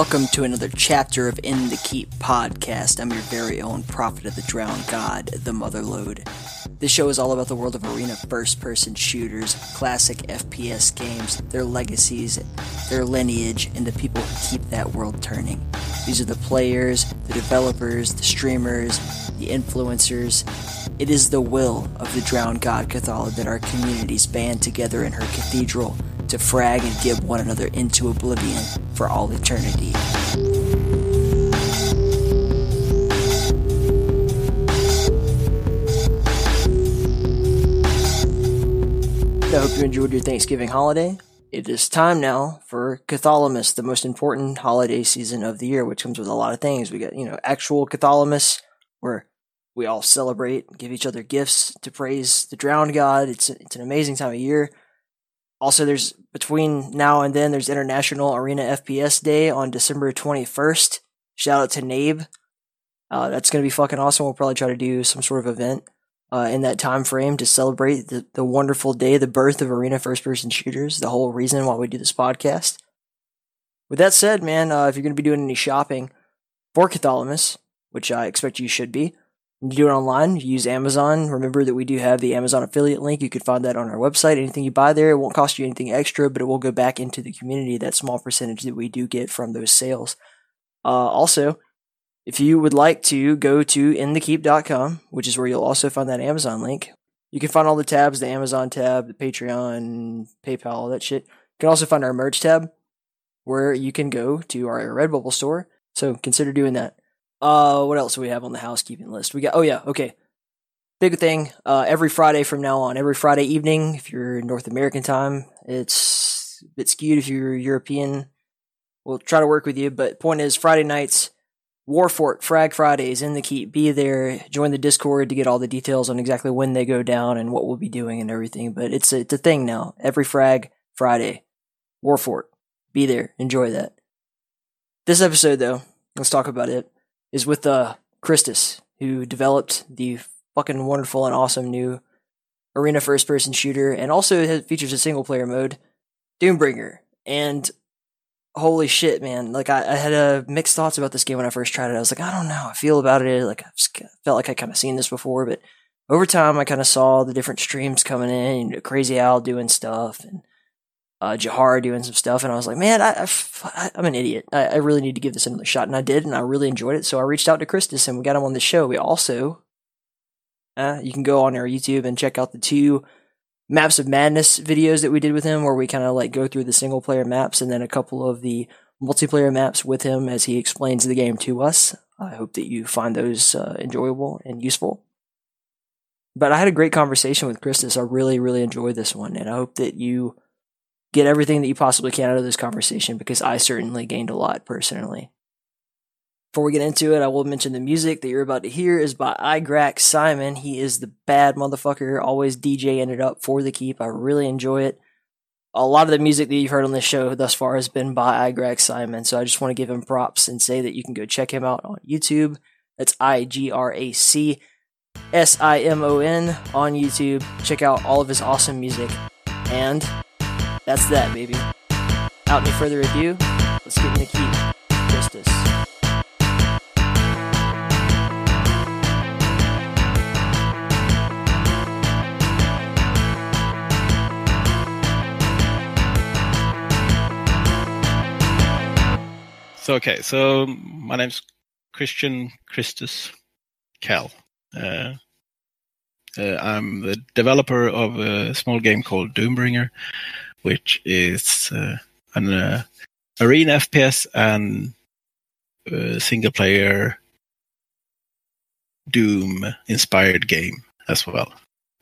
Welcome to another chapter of In the Keep podcast. I'm your very own prophet of the drowned god, the Motherlode. This show is all about the world of arena first person shooters, classic FPS games, their legacies, their lineage, and the people who keep that world turning. These are the players, the developers, the streamers, the influencers. It is the will of the drowned god Cathala that our communities band together in her cathedral to frag and give one another into oblivion for all eternity. I hope you enjoyed your Thanksgiving holiday. It is time now for Cathalamus, the most important holiday season of the year, which comes with a lot of things. We got, you know, actual Cathalamus, where we all celebrate, give each other gifts to praise the drowned god. It's it's an amazing time of year. Also, there's between now and then, there's International Arena FPS Day on December 21st. Shout out to Nabe. Uh, that's going to be fucking awesome. We'll probably try to do some sort of event uh, in that time frame to celebrate the, the wonderful day, the birth of arena first person shooters, the whole reason why we do this podcast. With that said, man, uh, if you're going to be doing any shopping for Cathalamus, which I expect you should be, do it online. Use Amazon. Remember that we do have the Amazon affiliate link. You can find that on our website. Anything you buy there, it won't cost you anything extra, but it will go back into the community, that small percentage that we do get from those sales. Uh, also, if you would like to go to inthekeep.com, which is where you'll also find that Amazon link, you can find all the tabs, the Amazon tab, the Patreon, PayPal, all that shit. You can also find our merch tab where you can go to our Redbubble store. So consider doing that. Uh, what else do we have on the housekeeping list? We got, oh yeah, okay. Big thing, uh, every Friday from now on, every Friday evening, if you're in North American time, it's a bit skewed if you're European. We'll try to work with you, but point is, Friday nights, Warfork, Frag Fridays in the Keep. Be there, join the Discord to get all the details on exactly when they go down and what we'll be doing and everything. But it's a, it's a thing now. Every Frag Friday, Warfork. Be there, enjoy that. This episode, though, let's talk about it is with uh, Kristus, who developed the fucking wonderful and awesome new arena first person shooter, and also it features a single player mode, Doombringer. And holy shit, man! Like I, I had uh, mixed thoughts about this game when I first tried it. I was like, I don't know, how I feel about it. Like I felt like I kind of seen this before, but over time, I kind of saw the different streams coming in, you know, Crazy Owl doing stuff, and uh, Jahar doing some stuff, and I was like, man, I, I, am an idiot. I, I, really need to give this another shot, and I did, and I really enjoyed it. So I reached out to Kristus, and we got him on the show. We also, uh, you can go on our YouTube and check out the two Maps of Madness videos that we did with him, where we kind of like go through the single player maps and then a couple of the multiplayer maps with him as he explains the game to us. I hope that you find those uh, enjoyable and useful. But I had a great conversation with Kristus. I really, really enjoyed this one, and I hope that you get everything that you possibly can out of this conversation because I certainly gained a lot personally. Before we get into it, I will mention the music that you're about to hear is by Igrax Simon. He is the bad motherfucker, always DJ it up for the keep. I really enjoy it. A lot of the music that you've heard on this show thus far has been by Igrax Simon, so I just want to give him props and say that you can go check him out on YouTube. That's I G R A C S I M O N on YouTube. Check out all of his awesome music. And that's that, baby. Without any further ado, let's get in the key. Kristus. So okay, so my name's Christian Kristus Cal. Uh, uh, I'm the developer of a small game called Doombringer, which is uh, an uh, arena FPS and uh, single player Doom inspired game as well,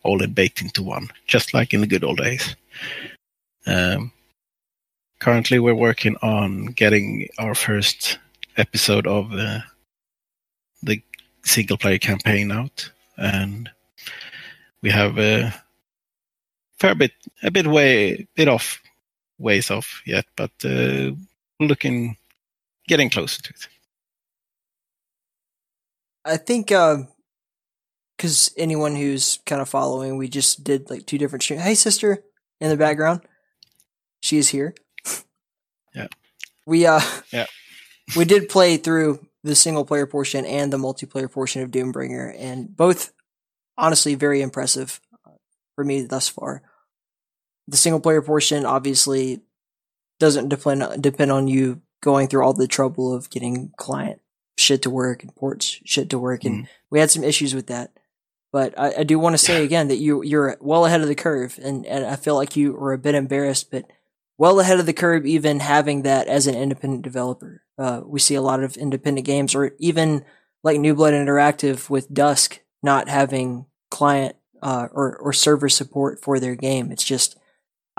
all baked into one, just like in the good old days. Um, currently, we're working on getting our first episode of uh, the single player campaign out, and we have a fair bit, a bit way, bit off, ways off yet, but uh, looking, getting closer to it. I think because uh, anyone who's kind of following, we just did like two different streams. Hey, sister, in the background, she is here. Yeah. We uh, yeah. we did play through the single player portion and the multiplayer portion of Doombringer, and both honestly very impressive uh, for me thus far. The single player portion obviously doesn't depend depend on you going through all the trouble of getting client shit to work and ports shit to work, and mm. we had some issues with that. But I, I do want to say again that you you're well ahead of the curve, and, and I feel like you were a bit embarrassed, but well ahead of the curve, even having that as an independent developer. Uh, we see a lot of independent games, or even like New Blood Interactive with Dusk not having client uh, or or server support for their game. It's just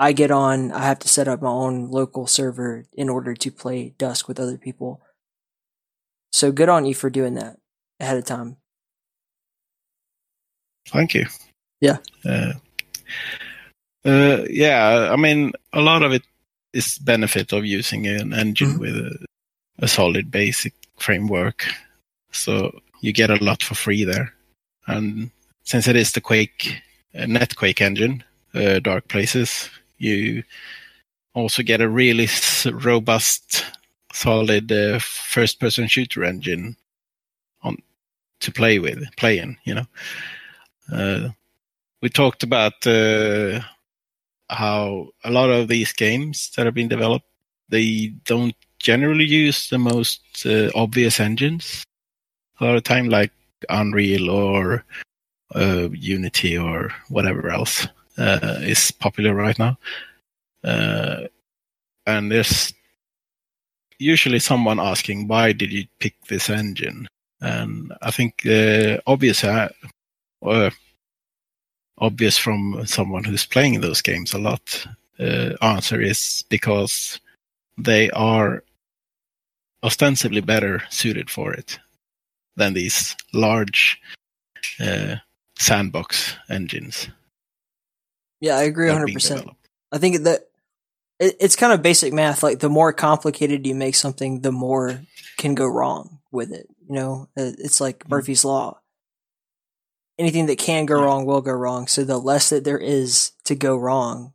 I get on, I have to set up my own local server in order to play Dusk with other people. So good on you for doing that ahead of time. Thank you. Yeah. Uh, uh, yeah, I mean, a lot of it is benefit of using an engine mm-hmm. with a, a, solid basic framework. So you get a lot for free there. And since it is the Quake, uh, NetQuake engine, uh, Dark Places, you also get a really robust, solid uh, first-person shooter engine on to play with, play in. You know, uh, we talked about uh, how a lot of these games that have been developed they don't generally use the most uh, obvious engines. A lot of time, like Unreal or uh, Unity or whatever else uh, is popular right now. Uh, and there's usually someone asking, "Why did you pick this engine?" And I think the obvious uh, obvious from someone who's playing those games a lot uh, answer is because they are ostensibly better suited for it than these large uh, sandbox engines. Yeah, I agree 100%. I think that it, it's kind of basic math. Like the more complicated you make something, the more can go wrong with it. You know, uh, it's like mm-hmm. Murphy's Law. Anything that can go wrong will go wrong. So the less that there is to go wrong,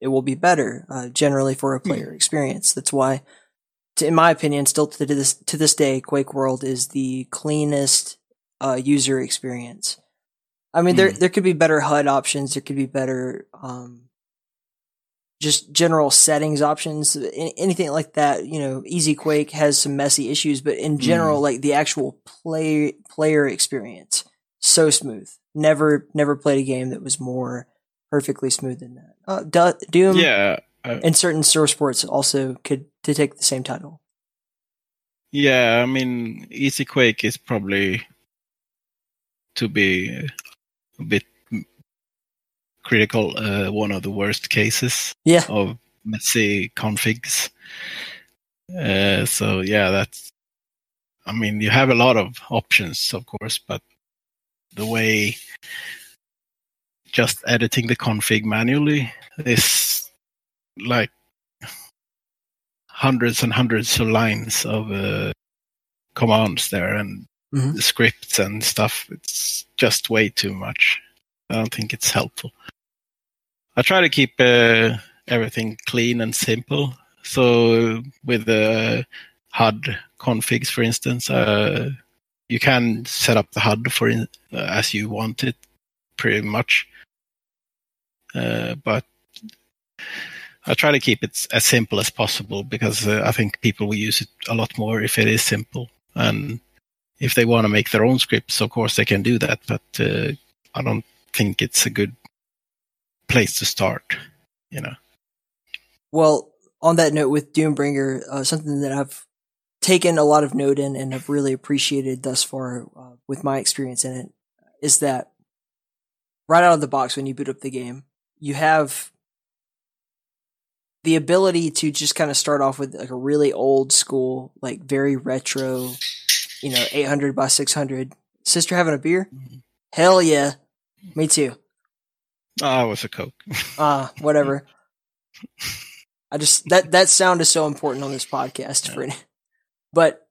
it will be better uh, generally for a hmm. player experience. That's why, to, in my opinion, still to this to this day, Quake World is the cleanest uh, user experience. I mean, mm. there hmm. there could be better HUD options. There could be better, um, just general settings options. Anything like that. You know, ezQuake has some messy issues, but in general, mm. like the actual play player experience, so smooth. Never never played a game that was more perfectly smooth than that. Uh, Doom, yeah, uh, and certain Source Ports also could to take the same title. Yeah, I mean, ezQuake is probably to be bit critical. Uh, one of the worst cases yeah. of messy configs. Uh, so yeah, that's. I mean, you have a lot of options, of course, but the way just editing the config manually is like hundreds and hundreds of lines of uh, commands there and mm-hmm. the scripts and stuff. It's just way too much. I don't think it's helpful. I try to keep uh, everything clean and simple. So with the HUD configs, for instance, uh, you can set up the HUD for in, uh, as you want it, pretty much. Uh, but I try to keep it as simple as possible because uh, I think people will use it a lot more if it is simple. And if they want to make their own scripts, of course they can do that. But uh, I don't think it's a good place to start. You know. Well, on that note, with Doombringer, uh, something that I've taken a lot of note in and have really appreciated thus far uh, with my experience in it is that right out of the box when you boot up the game, you have the ability to just kind of start off with like a really old school, like very retro, you know, 800 by 600. Sister having a beer? Mm-hmm. Hell yeah. Me too. Oh, with a Coke. Ah, uh, whatever. I just, that, that sound is so important on this podcast yeah. for, but,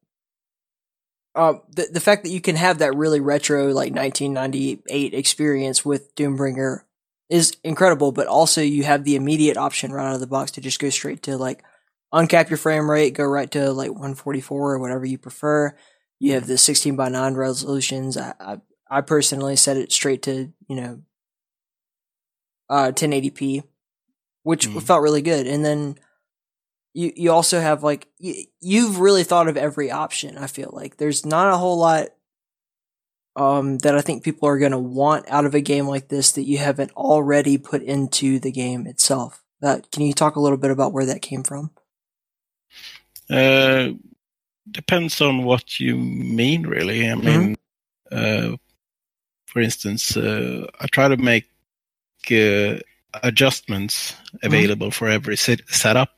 uh, the, the fact that you can have that really retro, like 1998 experience with Doombringer is incredible, but also you have the immediate option right out of the box to just go straight to like uncap your frame rate, go right to like 144 or whatever you prefer. You have the 16 by 9 resolutions. I, I, I personally set it straight to, you know, uh, 1080p, which Mhm. felt really good. And then you, you also have like, you, you've really thought of every option. I feel like there's not a whole lot, um, that I think people are going to want out of a game like this that you haven't already put into the game itself. Uh, can you talk a little bit about where that came from? Uh, depends on what you mean, really. I mean, uh, for instance, uh, I try to make uh, adjustments available for every set- setup.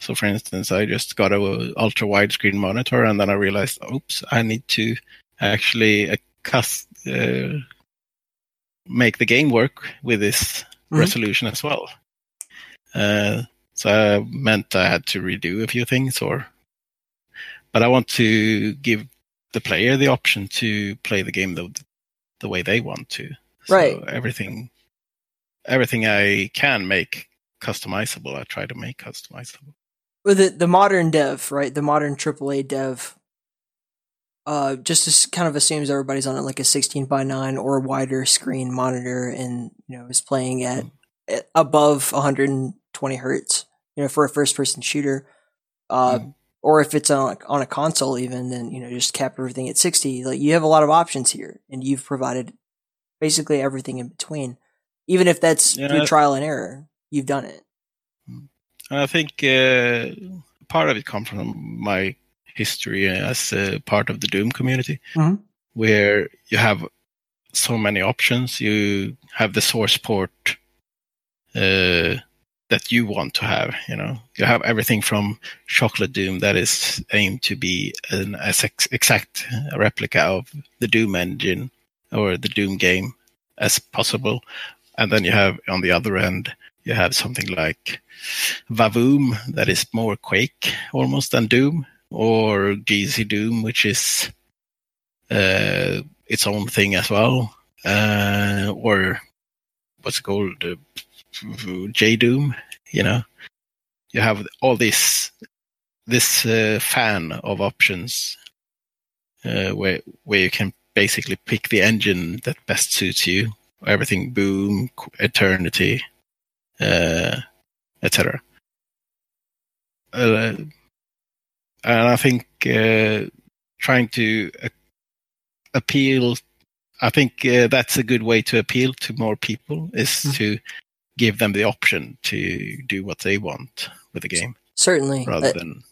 So, for instance, I just got a ultra widescreen monitor, and then I realized, oops, I need to actually uh, cust- uh, make the game work with this Mhm. resolution as well. Uh, so I meant I had to redo a few things, or but I want to give the player the option to play the game the the way they want to. So Right. Everything, everything I can make customizable, I try to make customizable. with the, the modern dev, right? The modern AAA dev, uh, just as kind of assumes everybody's on like a 16 by 9 or wider screen monitor and, you know, is playing at, at above 120 hertz, you know, for a first person shooter. Uh, Mhm. Or if it's on, on a console even, then, you know, just cap everything at 60. Like you have a lot of options here and you've provided basically everything in between. Even if that's Yeah. through trial and error, you've done it. And I think uh, part of it comes from my history as a part of the Doom community, Mhm. where you have so many options. You have the source port uh, that you want to have. You know, you have everything from Chocolate Doom that is aimed to be an exact replica of the Doom engine or the Doom game as possible, and then you have on the other end you have something like Vavoom that is more Quake almost than Doom, or GZ Doom, which is uh, its own thing as well, uh, or what's it called? Uh, J Doom. You know, you have all this this uh, fan of options uh, where where you can basically pick the engine that best suits you. Everything Boom, Eternity, uh, etc. Uh, and I think uh, trying to uh, appeal, I think uh, that's a good way to appeal to more people is Mhm. to give them the option to do what they want with the game Certainly. rather Uh, than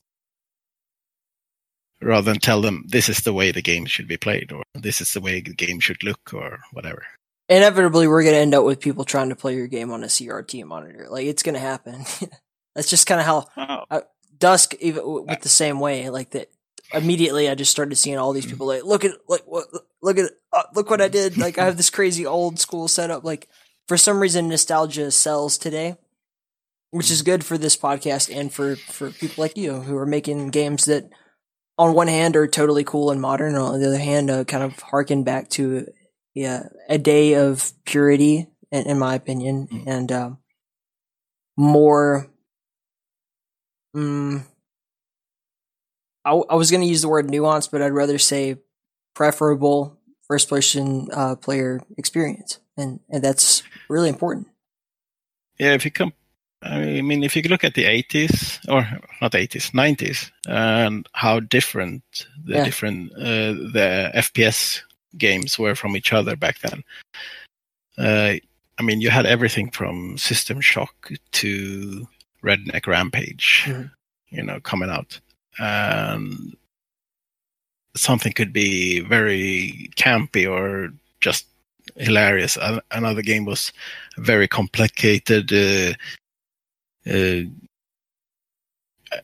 rather than tell them this is the way the game should be played or this is the way the game should look or whatever. inevitably we're going to end up with people trying to play your game on a CRT monitor. Like it's going to happen. That's just kind of how Oh, Dusk even w- with the same way. Like that. Immediately, I just started seeing all these people like, look at like what look at uh, look what I did. Like I have this crazy old school setup. Like for some reason, nostalgia sells today, which is good for this podcast and for for people like you who are making games that, on one hand, are totally cool and modern, and on the other hand, uh, kind of harken back to yeah a day of purity, in, in my opinion, Mm. and um, more. I, w- I was going to use the word nuance, but I'd rather say preferable first person uh, player experience, and and that's really important. Yeah, if you come, I mean, if you look at the 80s or not 80s, 90s, and how different the Yeah. different uh, the FPS games were from each other back then. Uh, I mean, you had everything from System Shock to Redneck Rampage, Mhm. you know, coming out, and something could be very campy or just hilarious. Another game was very complicated, uh, uh,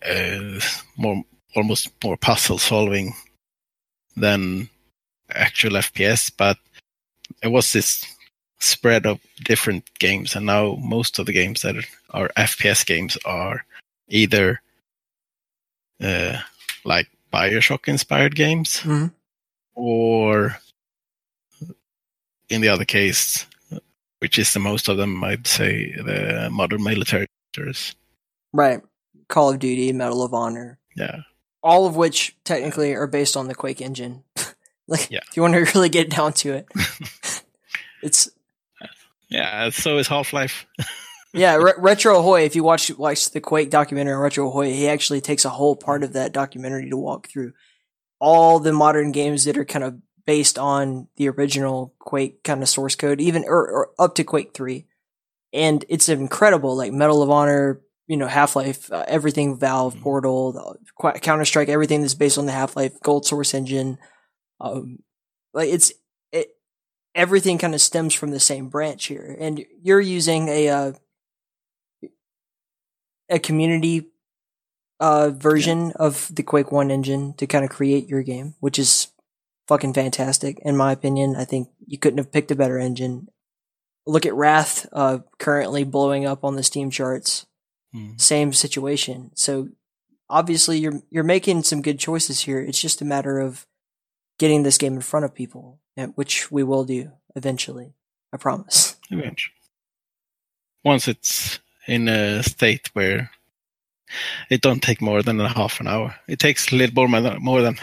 uh, more almost more puzzle solving than actual FPS, but it was this spread of different games, and now most of the games that are FPS games are either uh, like Bioshock inspired games Mhm. or in the other case, which is the most of them, I'd say the modern military shooters. Right. Call of Duty, Medal of Honor, Yeah. all of which technically are based on the Quake engine. like, Yeah. if you want to really get down to it, it's Yeah. So is Half Life. yeah. Re- Retro Ahoy. If you watch watch the Quake documentary on Retro Ahoy, he actually takes a whole part of that documentary to walk through all the modern games that are kind of based on the original Quake kind of source code, even or, or up to Quake Three, and it's incredible. Like Medal of Honor, you know, Half Life, uh, everything Valve, Mhm. Portal, Counter Strike, everything that's based on the Half Life Gold Source engine. Um, like it's it, everything kind of stems from the same branch here, and you're using a uh, a community uh, version of the Quake One engine to kind of create your game, which is fucking fantastic in my opinion. I think you couldn't have picked a better engine. Look at Wrath, uh, currently blowing up on the Steam charts. Mm. Same situation. So obviously you're you're making some good choices here. It's just a matter of getting this game in front of people, which we will do eventually. I promise. Eventually. Once it's in a state where it don't take more than a half an hour. It takes a little more than, more than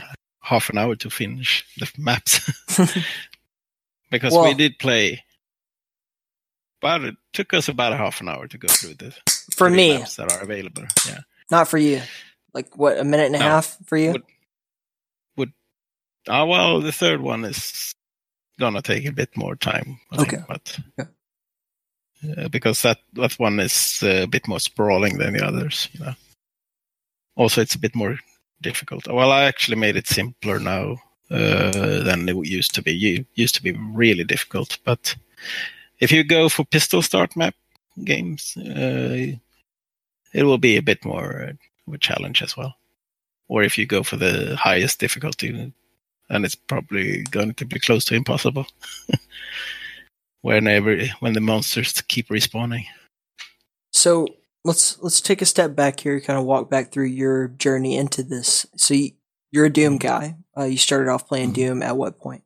half an hour to finish the maps. because we did play but it took us about a half an hour to go through the For me, maps that are available. Yeah. not for you. Like what, a minute and a No. half for you? Would- Ah, well, the third one is gonna take a bit more time. I Okay. Think, but Okay. uh, because that that one is uh, a bit more sprawling than the others. You know. Also, it's a bit more difficult. Well, I actually made it simpler now uh, than it used to be. It used to be really difficult, but if you go for pistol start map games, uh, it will be a bit more uh, of a challenge as well. Or if you go for the highest difficulty, and it's probably going to be close to impossible. Whenever when the monsters keep respawning. So let's let's take a step back here, kind of walk back through your journey into this. So you, you're a Doom guy. Uh, you started off playing Mhm. Doom at what point?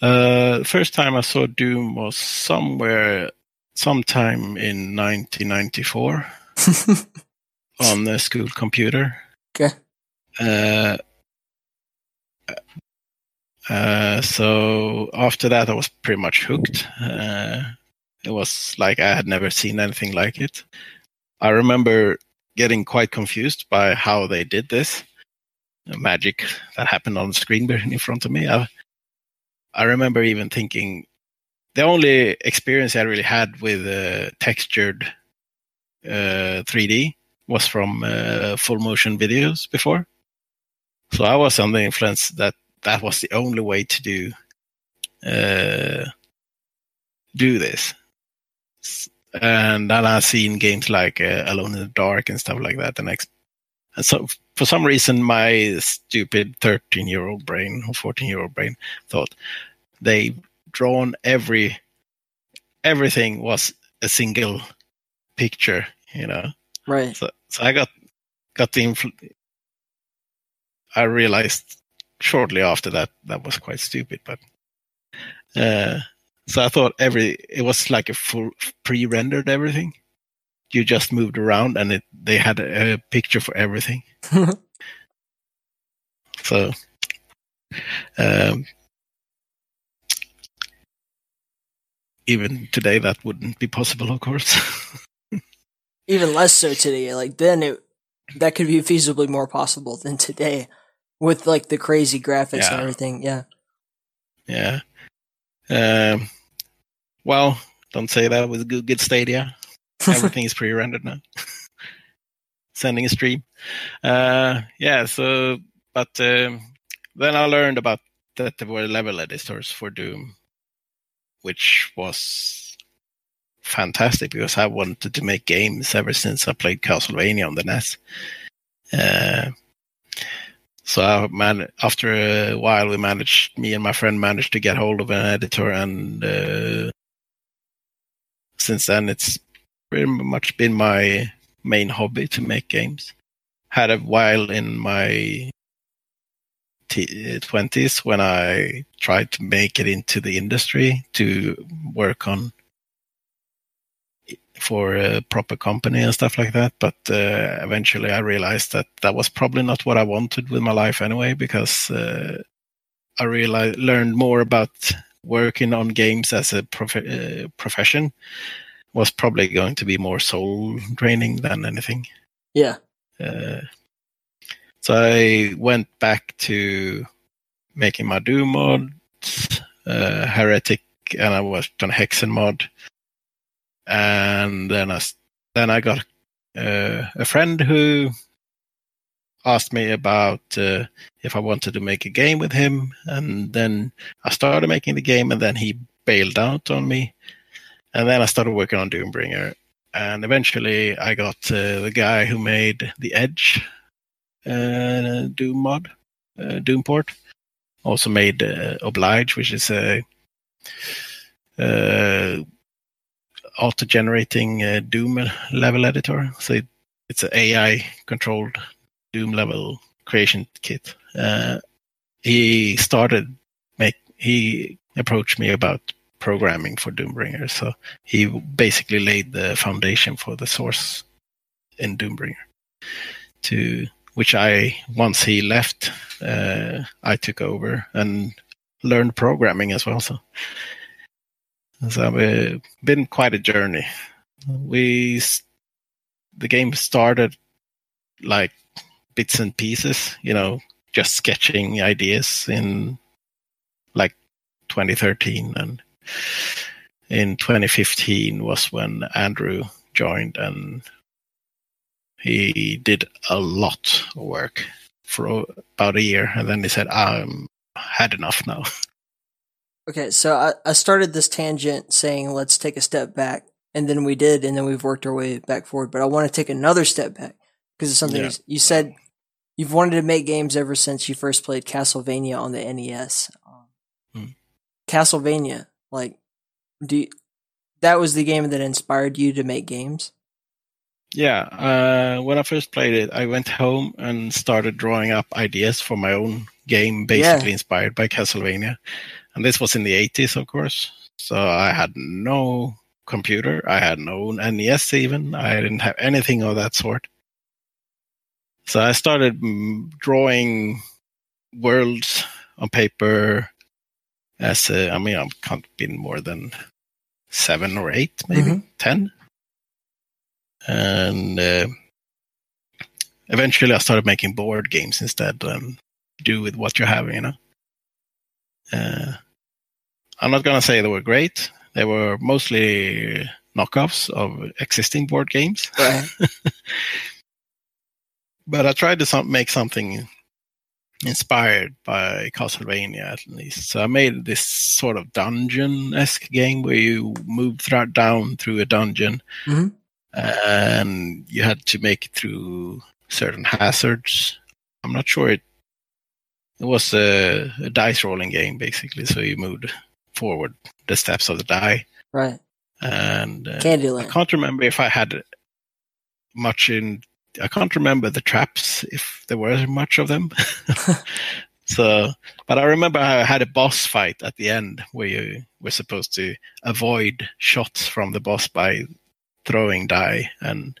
Uh, the first time I saw Doom was somewhere, sometime in 1994 on the school computer. Okay. Uh, uh, so after that, I was pretty much hooked. Uh, it was like I had never seen anything like it. I remember getting quite confused by how they did this magic that happened on the screen in front of me. I, I remember even thinking the only experience I really had with uh, textured uh, 3D was from uh, full motion videos before. So I was under the influence that that was the only way to do uh, do this. And then I've seen games like uh, Alone in the Dark and stuff like that. And, ex- and so for some reason, my stupid 13 year old brain or 14 year old brain thought they drawn every everything was a single picture, you know. right. So, so I got got the influ- I realized shortly after that that was quite stupid, but uh, so I thought every it was like a full pre-rendered everything. You just moved around and it they had a, a picture for everything. So um, even today that wouldn't be possible, of course. Even less so today. Like then it that could be feasibly more possible than today with like the crazy graphics and everything. Yeah. Yeah. Um, well, don't say that with good, good Stadia. Everything is pre-rendered now. Sending a stream. Uh, yeah. So, but um, then I learned about that there were level editors for Doom, which was fantastic because I wanted to make games ever since I played Castlevania on the NES. Uh, so I man- after a while, we managed, me and my friend managed to get hold of an editor, and uh, since then, it's pretty much been my main hobby to make games. Had a while in my twenties when I tried to make it into the industry to work on for a proper company and stuff like that. But uh, eventually, I realized that that was probably not what I wanted with my life anyway, because uh, I realized learned more about working on games as a prof- uh, profession was probably going to be more soul draining than anything. Yeah. Uh, so I went back to making my Doom mods, uh, Heretic, and I worked on Hexen mod. And then I then I got uh, a friend who asked me about uh, if I wanted to make a game with him, and then I started making the game, and then he bailed out on me, and then I started working on Doombringer, and eventually I got uh, the guy who made the Edge uh, Doom mod, uh, Doom port, also made uh, Oblige, which is a uh, auto-generating uh, Doom level editor. So it, it's an AI-controlled Doom level creation kit. Uh, he started make he approached me about programming for Doombringer, so he basically laid the foundation for the source in Doombringer. To which I once he left, uh, I took over and learned programming as well. So, so it's uh, been quite a journey. We the game started like bits and pieces, you know, just sketching ideas in like 2013 and in 2015 was when Andrew joined and he did a lot of work for about a year and then he said I'm had enough now. Okay, so I, I started this tangent saying let's take a step back and then we did and then we've worked our way back forward, but I want to take another step back because it's something yeah. you said you've wanted to make games ever since you first played Castlevania on the NES. Hmm. Castlevania, like, do you, that was the game that inspired you to make games? Yeah, uh, when I first played it, I went home and started drawing up ideas for my own game, basically yeah. inspired by Castlevania. And this was in the 80s, of course. So I had no computer, I had no NES even, I didn't have anything of that sort. So I started mm, drawing worlds on paper as a, I mean, I can't been more than seven or eight, maybe mm-hmm. ten. And uh, eventually I started making board games instead and do with what you have, you know. Uh, I'm not going to say they were great. They were mostly knockoffs of existing board games. Right. but I tried to some, make something inspired by Castlevania at least. So I made this sort of dungeon esque game where you move th- down through a dungeon mm-hmm. and you had to make it through certain hazards. I'm not sure it. It was a, a dice rolling game basically, so you moved forward the steps of the die. Right. And uh. I can't remember if I had much in I can't remember the traps if there were much of them. so, but I remember I had a boss fight at the end where you were supposed to avoid shots from the boss by throwing die, and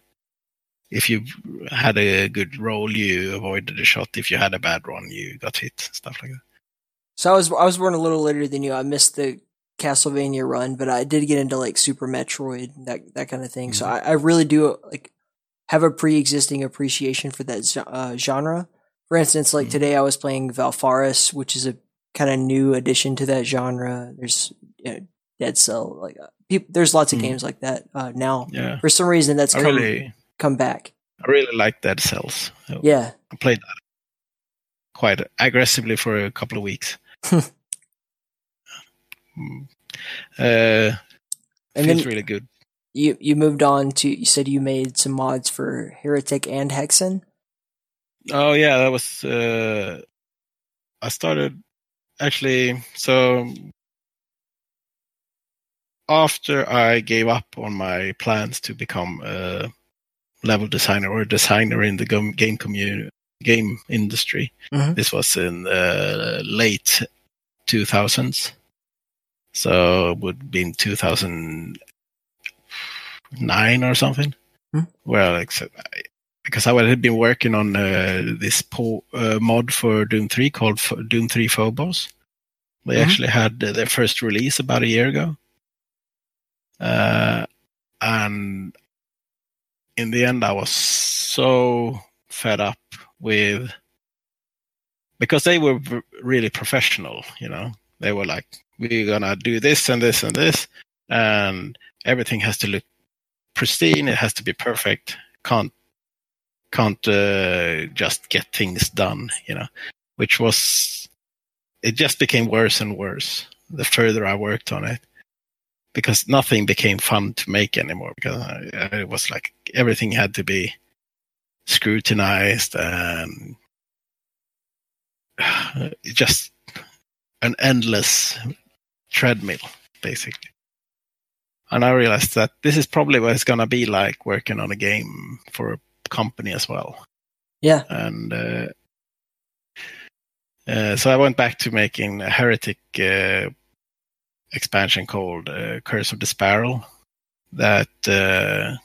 if you had a good roll, you avoided a shot. If you had a bad one, you got hit. Stuff like that. So I was I was born a little later than you. I missed the Castlevania run, but I did get into like Super Metroid, that that kind of thing. Mm-hmm. So I, I really do like have a pre-existing appreciation for that uh, genre. For instance, like mm-hmm. today I was playing Valfaris, which is a kind of new addition to that genre. There's you know, Dead Cell, like uh, people, there's lots of mm-hmm. games like that uh, now. Yeah. For some reason, that's come, really, come back. I really like Dead Cells. yeah. I played that quite aggressively for a couple of weeks. Mm. uh, and feels then, really good you you moved on to you said you made some mods for Heretic and Hexen. Oh yeah, that was uh, I started actually so after I gave up on my plans to become a level designer or a designer in the game community game industry. Mm-hmm. This was in the late 2000s. So it would be in 2000 nine or something. Hmm. Well, except because I had been working on uh, this po- uh, mod for Doom 3 called F- Doom 3 Phobos. They Mhm. actually had uh, their first release about a year ago. Uh, and in the end, I was so fed up with because they were v- really professional, you know. They were like, we're gonna do this and this and this, and everything has to look pristine. It has to be perfect. Can't can't uh, just get things done, you know. Which was it just became worse and worse the further I worked on it because nothing became fun to make anymore because I, it was like everything had to be scrutinized and just an endless treadmill basically and i realized that this is probably what it's going to be like working on a game for a company as well Yeah. and uh, uh, so I went back to making a heretic uh, expansion called uh, Curse of D'Sparil that uh,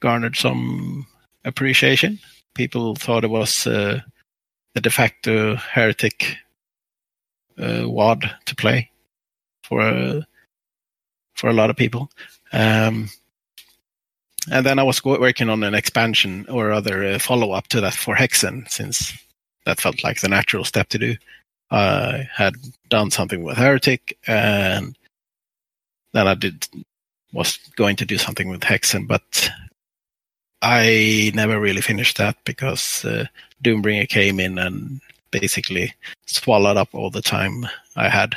garnered some appreciation. People thought it was uh, the de facto heretic uh, WAD to play for uh, for a lot of people. Um, and then I was working on an expansion or other uh, follow up to that for Hexen, since that felt like the natural step to do. I had done something with Heretic, and then I did was going to do something with Hexen, but I never really finished that because uh, Doombringer came in and basically swallowed up all the time I had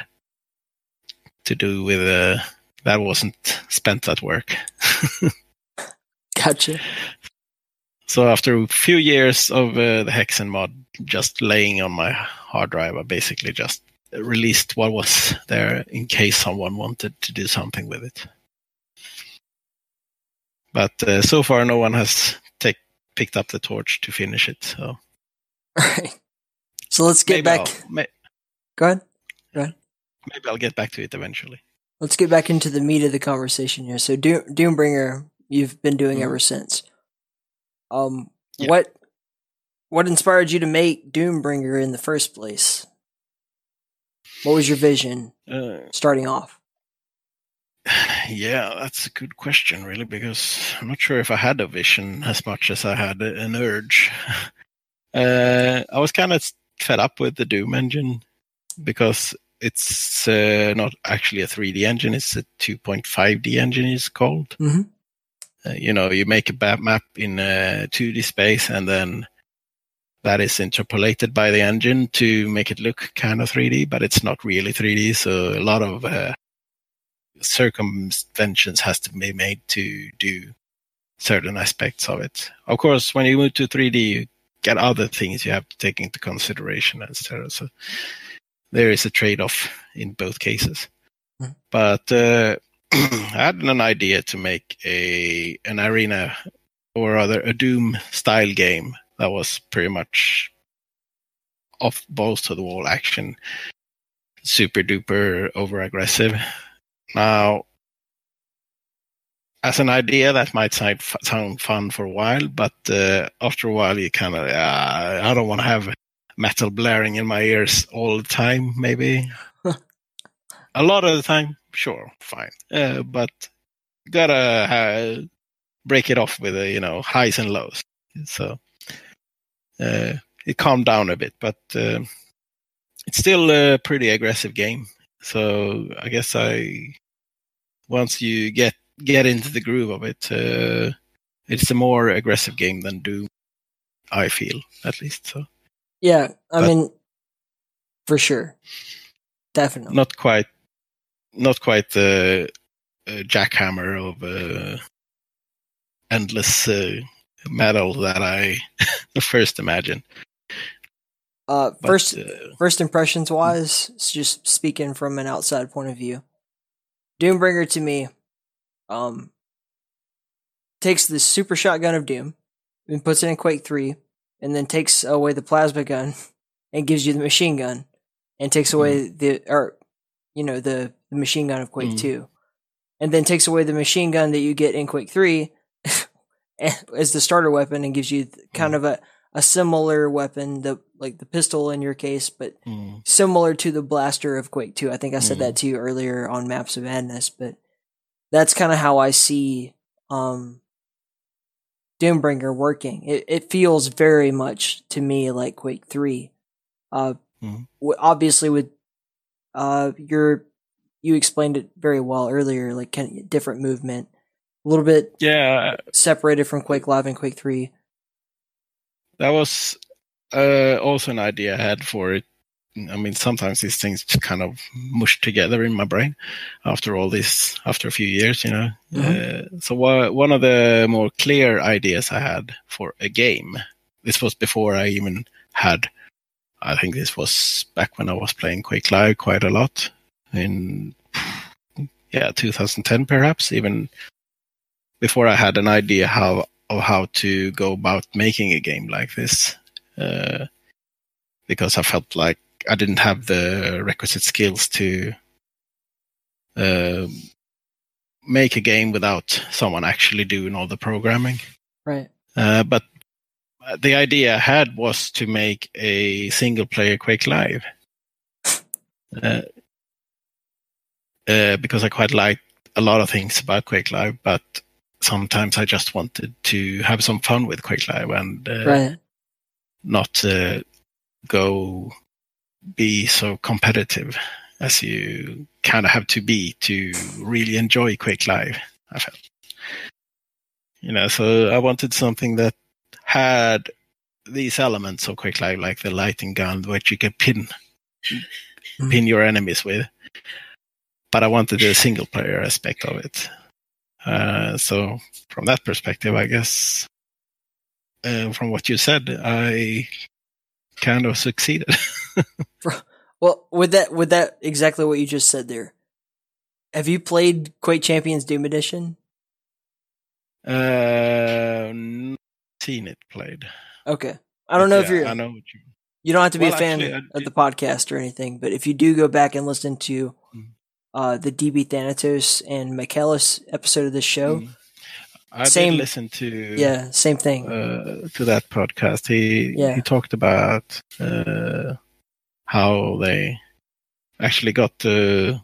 to do with uh, that wasn't spent at work. Gotcha. So after a few years of uh, the Hexen mod just laying on my hard drive, I basically just released what was there in case someone wanted to do something with it. But uh, so far, no one has take, picked up the torch to finish it. So All right. So let's get maybe back. May, Go ahead. maybe I'll get back to it eventually. Let's get back into the meat of the conversation here. So Doom, Doombringer, you've been doing Mhm. ever since. Um, Yeah. what what inspired you to make Doombringer in the first place? What was your vision Uh, starting off? yeah, that's a good question, really, because I'm not sure if I had a vision as much as I had an urge. Uh, I was kind of fed up with the Doom engine because it's uh, not actually a 3D engine; it's a 2.5D engine. It's called. Mhm. Uh, you know, you make a map in uh, 2D space, and then that is interpolated by the engine to make it look kind of 3D, but it's not really 3D. So a lot of uh, circumventions has to be made to do certain aspects of it. Of course, when you move to 3D, you get other things you have to take into consideration, etc. So there is a trade-off in both cases. Mhm. But uh, I had an idea to make a an arena or rather a Doom style game that was pretty much off balls to the wall action, super duper over aggressive. Now, as an idea, that might sound, sound fun for a while, but uh, after a while, you kind of, uh, I don't want to have metal blaring in my ears all the time, maybe. a lot of the time, sure, fine. Uh, but gotta uh, break it off with, uh, you know, highs and lows. So uh, it calmed down a bit, but uh, it's still a pretty aggressive game. So I guess I once you get get into the groove of it, uh, it's a more aggressive game than Doom. I feel at least so. Yeah, I But- mean, for sure, definitely. Not quite, not quite the uh, jackhammer of uh, endless uh, metal that I first imagined. Uh, But, first, uh, first impressions wise, just speaking from an outside point of view, Doombringer to me, um, takes the super shotgun of Doom and puts it in Quake Three, and then takes away the plasma gun and gives you the machine gun, and takes away the or, you know, the, the machine gun of Quake Mhm. Two. and then takes away the machine gun that you get in Quake 3 as the starter weapon and gives you kind of a, a similar weapon, the like the pistol in your case, but Mm. similar to the blaster of Quake 2. I think I said that to you earlier on Maps of Madness, but that's kind of how I see um Doombringer working. It it feels very much to me like Quake 3. Uh Mhm. w- obviously with uh your you explained it very well earlier like kind of different movement, a little bit Yeah, separated from Quake Live and Quake 3. that was uh, also an idea I had for it. I mean, sometimes these things just kind of mush together in my brain after all this, after a few years, you know. Uh, so wha- one of the more clear ideas I had for a game, this was before I even had, I think this was back when I was playing Quake Live quite a lot in, yeah, 2010 perhaps, even before I had an idea how of how to go about making a game like this, uh, because I felt like I didn't have the requisite skills to uh, make a game without someone actually doing all the programming. Right. Uh, but the idea I had was to make a single player Quake Live. Uh, uh, because I quite liked a lot of things about Quake Live, but sometimes I just wanted to have some fun with Quake Live and uh, Right. not uh, go be so competitive as you kind of have to be to really enjoy Quake Live. I felt, you know, so I wanted something that had these elements of Quake Live, like the lightning gun, which you can pin Mhm. pin your enemies with. But I wanted the single player aspect of it. Uh, so from that perspective, I guess uh, from what you said, I kind of succeeded. Well, with that, with that, exactly what you just said there. Have you played Quake Champions Doom Edition? uh, seen it played. Okay, I don't know if you're. I know what you. You don't have to be Well, a fan actually, of the podcast or anything, but if you do go back and listen to Mhm. uh, the DB Thanatos and Michaelis episode of this show, Mm. I Same- did listen to yeah, same thing. uh, to that podcast. He Yeah. he talked about uh, how they actually got the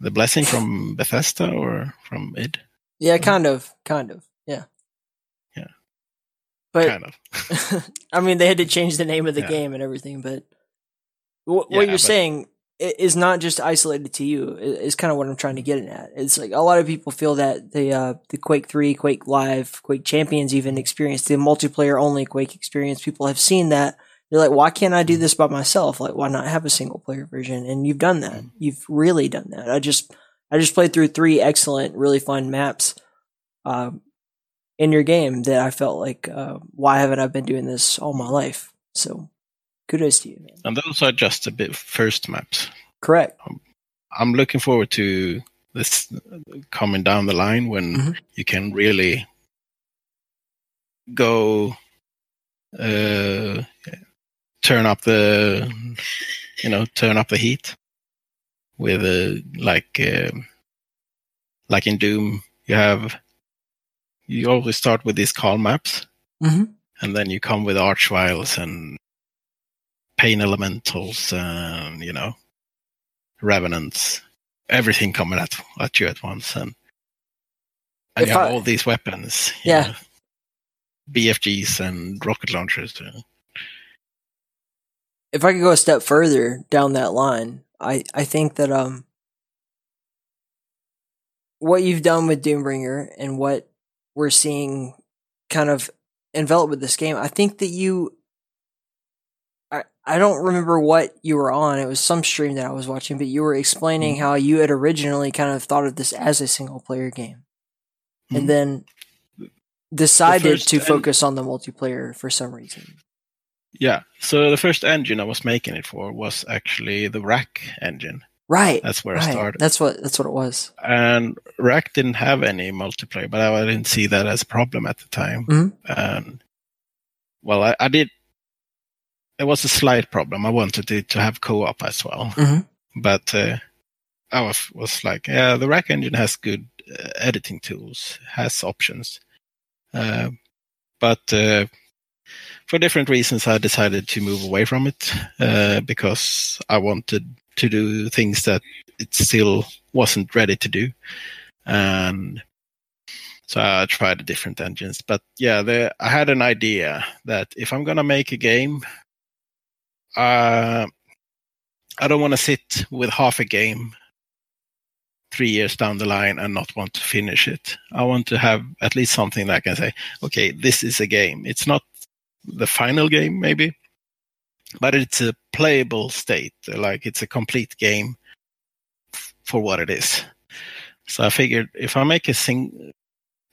the blessing from Bethesda or from id. yeah, kind of, kind of, yeah, Yeah. But kind of. I mean, they had to change the name of the Yeah. game and everything, but what, Yeah, you're but- saying is not just isolated to you. Is kind of what I'm trying to get at. It's like a lot of people feel that the uh, the Quake Three, Quake Live, Quake Champions even experience the multiplayer only Quake experience. People have seen that. They're like, why can't I do this by myself? Like, why not have a single player version? And you've done that. Mhm. You've really done that. I just I just played through three excellent, really fun maps. Um, in your game that I felt like, uh, why haven't I been doing this all my life? So, kudos to you, man. And those are just a bit first maps. Correct. I'm looking forward to this coming down the line when Mhm. you can really go uh, turn up the you know turn up the heat with uh, like um like in Doom you have you always start with these calm maps Mm-hmm. and then you come with archviles and pain elementals and you know revenants everything coming at, at you at once and and If you have I- all these weapons Yeah. know, bfgs and rocket launchers uh, If I could go a step further down that line, I, I think that, um, what you've done with Doombringer and what we're seeing kind of enveloped with this game, I think that you, I, don't remember what you were on. It was some stream that I was watching, but you were explaining Mhm. how you had originally kind of thought of this as a single player game. Mhm. and then decided first to en- focus on the multiplayer for some reason. yeah so the first engine i was making it for was actually the Wrack engine Right. that's where i started That's what that's what it was. and Wrack didn't have any multiplayer but i didn't see that as a problem at the time Mhm. and well I, I did it was a slight problem i wanted it to have co-op as well Mhm. but uh, I was, was like, yeah, the Wrack engine has good uh, editing tools, has options, uh, but uh, for different reasons, I decided to move away from it uh, because I wanted to do things that it still wasn't ready to do, and so I tried different engines. But yeah, the, I had an idea that if I'm gonna make a game, uh, I don't want to sit with half a game three years down the line and not want to finish it. I want to have at least something that I can say, okay, this is a game. It's not the final game, maybe, but it's a playable state. Like it's a complete game for what it is. So I figured if I make a thing,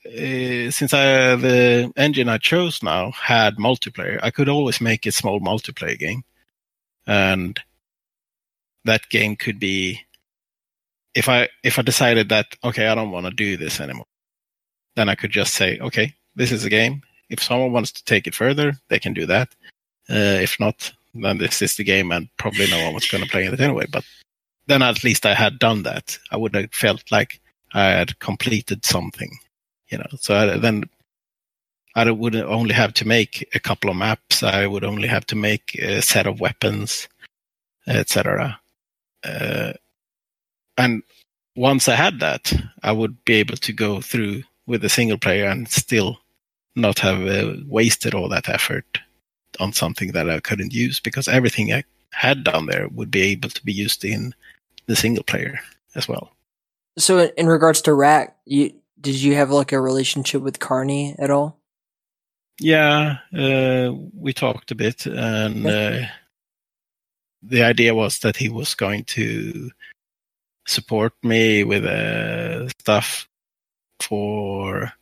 uh, since I, the engine I chose now had multiplayer, I could always make a small multiplayer game, and that game could be if I if I decided that okay, I don't want to do this anymore, then I could just say, okay, this is a game. If someone wants to take it further, they can do that. Uh, if not, then this is the game, and probably no one was going to play it anyway. But then at least I had done that. I would have felt like I had completed something, you know. So I, then I would only have to make a couple of maps. I would only have to make a set of weapons, etc. Uh, and once I had that, I would be able to go through with a single player and still not have uh, wasted all that effort on something that I couldn't use because everything I had down there would be able to be used in the single player as well. So, in regards to Wrack, you did you have like a relationship with Carney at all? Yeah, uh, we talked a bit, and uh, the idea was that he was going to support me with uh, stuff for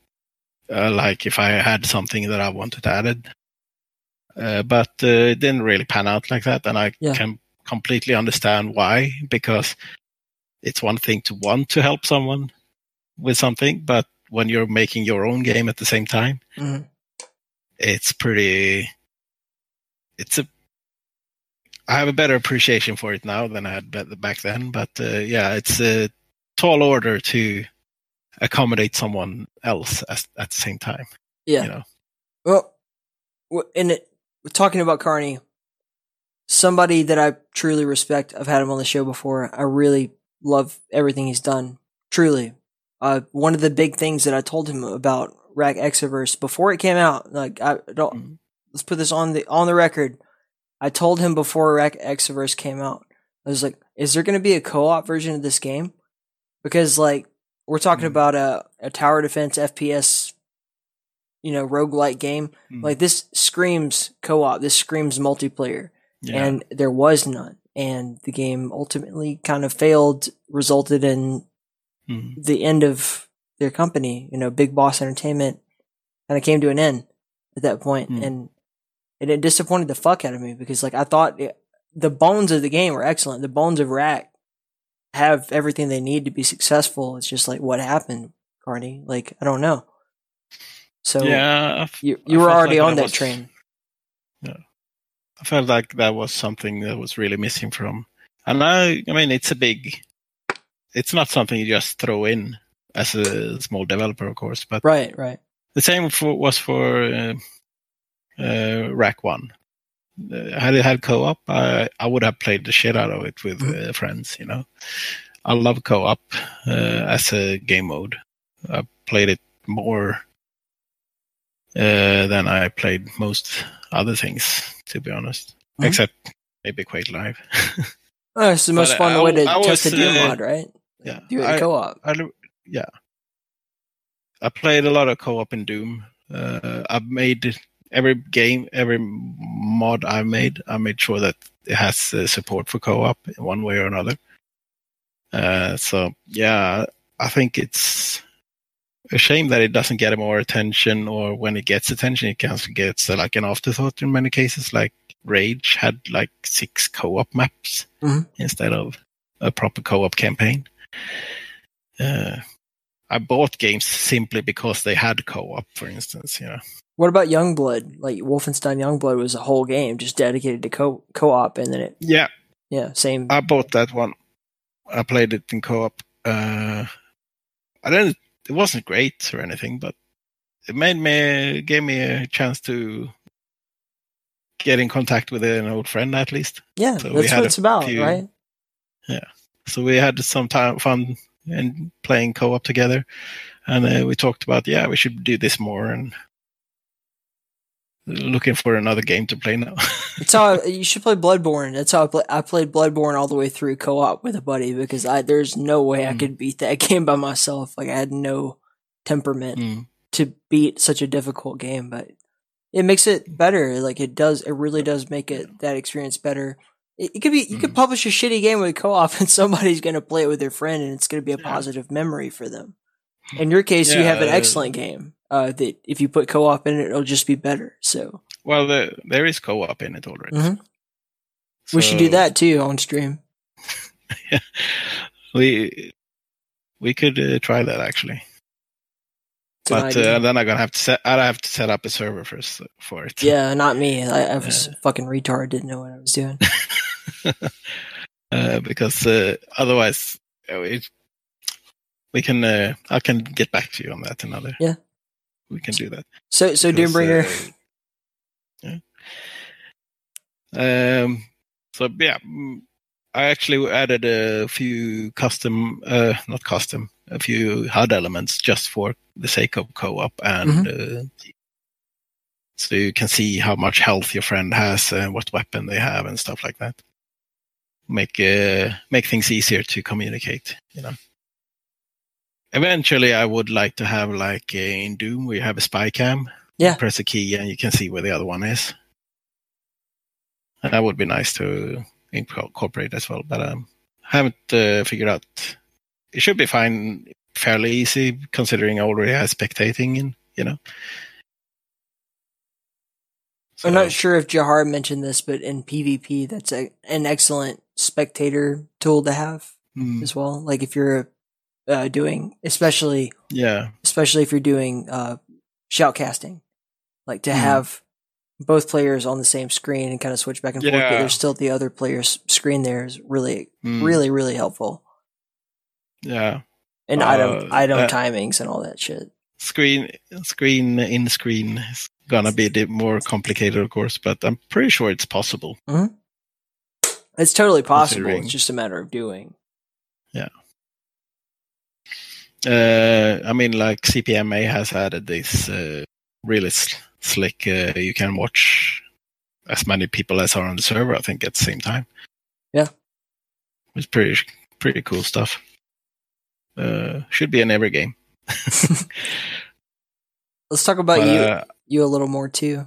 uh, like if I had something that I wanted added. Uh, but uh, it didn't really pan out like that, and I yeah. can completely understand why. Because it's one thing to want to help someone with something, but when you're making your own game at the same time, mm-hmm. It's pretty. It's a I have a better appreciation for it now than I had back then. But uh, yeah, it's a tall order to accommodate someone else at, at the same time. Yeah. You know? Well, in it, talking about Carney, somebody that I truly respect. I've had him on the show before. I really love everything he's done. Truly. Uh, one of the big things that I told him about Wrack Exoverse before it came out, like I don't, mm-hmm. let's put this on the on the record. I told him before Wrack Exoverse came out, I was like, is there going to be a co-op version of this game? Because like we're talking mm. about a, a tower defense FPS, you know, roguelike game. Mm. Like this screams co-op. This screams multiplayer. Yeah. And there was none. And the game ultimately kind of failed, resulted in mm. the end of their company, you know, Big Boss Entertainment kind of came to an end at that point. Mm. And and it disappointed the fuck out of me because like I thought it, the bones of the game were excellent. The bones of Wrack have everything they need to be successful. It's just like what happened, Carney. Like I don't know. So yeah, you you were already like on that, was, train. Yeah, I felt like that was something that was really missing from. And I, I mean, it's a big. It's not something you just throw in as a small developer, of course. But right, right. The same for, was for uh, uh, Wrack One. Uh, had it had co-op, I I would have played the shit out of it with mm-hmm. uh, friends. You know, I love co-op uh, as a game mode. I played it more uh, than I played most other things, to be honest. Mm-hmm. Except maybe Quake Live. oh, it's the most but, fun uh, way to I test was, a Doom mod, right? Yeah, do it co-op. I, yeah, I played a lot of co-op in Doom. I've made every game, every mod I made, I made sure that it has uh, support for co-op in one way or another. Uh, so yeah, I think it's a shame that it doesn't get more attention, or when it gets attention, it kind of gets uh, like an afterthought in many cases. Like Rage had like six co-op maps mm-hmm. instead of a proper co-op campaign. I bought games simply because they had co-op, for instance. You know. What about Youngblood? Like Wolfenstein Youngblood was a whole game just dedicated to co co-op, and then it. Yeah. Yeah, same. I bought that one. I played it in co-op. Uh, I didn't. It wasn't great or anything, but it made me gave me a chance to get in contact with an old friend at least. Yeah, So that's what it's about, few- right? Yeah. So we had some time fun and playing co-op together, and uh, we talked about yeah we should do this more and looking for another game to play now. It's how I, you should play Bloodborne. That's how I, play, I played Bloodborne all the way through co-op with a buddy because I there's no way I Mm. could beat that game by myself. Like I had no temperament Mm. to beat such a difficult game, but it makes it better. Like it does, it really does make it that experience better. It, could be you could Mhm. publish a shitty game with co-op and somebody's going to play it with their friend and it's going to be a Yeah. positive memory for them. In your case, you have an Yeah. excellent game. Uh, that if you put co-op in it, it'll just be better. So Well, the, there is co-op in it already. Mhm. we should do that too on stream. We we could uh, try that actually, It's but uh, then I'm gonna have to set. I have to set up a server first for it. yeah, not me. I, I was fucking retard. Didn't know what I was doing. uh, because uh, otherwise uh, it, we can. Uh, I can get back to you on that another. Yeah. we can do that. So, so Because, Doombringer. uh, yeah. Um. So yeah, mm, I actually added a few custom, uh, not custom, a few HUD elements just for the sake of co-op, and uh, so you can see how much health your friend has and what weapon they have and stuff like that. Make uh, make things easier to communicate. You know. Eventually, I would like to have like uh, in Doom, where you have a spy cam. Yeah. Press a key and you can see where the other one is. And that would be nice to incorporate as well, but um, I haven't uh, figured out. It should be fine, fairly easy considering I already have spectating in. You know. I'm not sure if Jahar mentioned this, but in PvP, that's a, an excellent spectator tool to have Mm, as well. Like if you're uh, doing, especially yeah. especially if you're doing uh, shoutcasting, like to Mhm. have both players on the same screen and kind of switch back and forth, but there's still the other player's screen there is really, Mm, really, really helpful. Yeah. And Uh, item item that- timings and all that shit. Screen, screen in screen is gonna be a bit more complicated, of course, but I'm pretty sure it's possible. It's totally possible. It's just a matter of doing. Yeah. Uh, I mean, like CPMA has added this uh, really s- slick. Uh, you can watch as many people as are on the server. I think at the same time. Yeah. it's pretty pretty cool stuff. Uh, should be in every game. Let's talk about you uh, you a little more too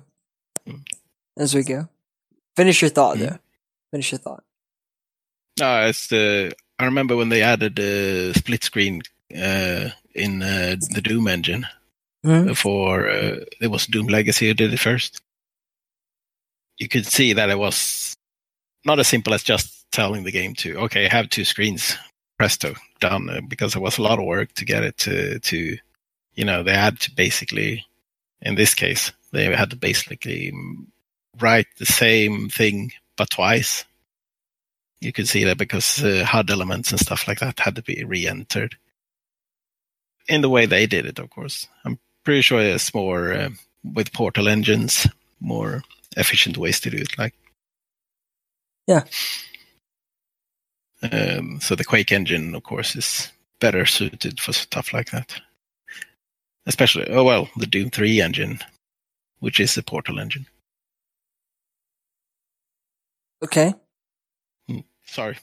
Mm. as we go. Finish your thought Mm. though. Finish your thought. No, it's the. I remember when they added the split screen uh, in uh, the Doom engine Mhm. for uh, it was Doom Legacy who did it first. You could see that it was not as simple as just telling the game to okay, have two screens, presto, done. uh, Because it was a lot of work to get it to to, you know, they had to basically, in this case, they had to basically write the same thing but twice you could see that because uh, HUD elements and stuff like that had to be re-entered in the way they did it. Of course, I'm pretty sure it's more uh, with Portal engines, more efficient ways to do it. Like, Yeah. Um, so the Quake engine, of course, is better suited for stuff like that. Especially, oh well, the Doom 3 engine, which is the Portal engine. Okay. Hmm, sorry.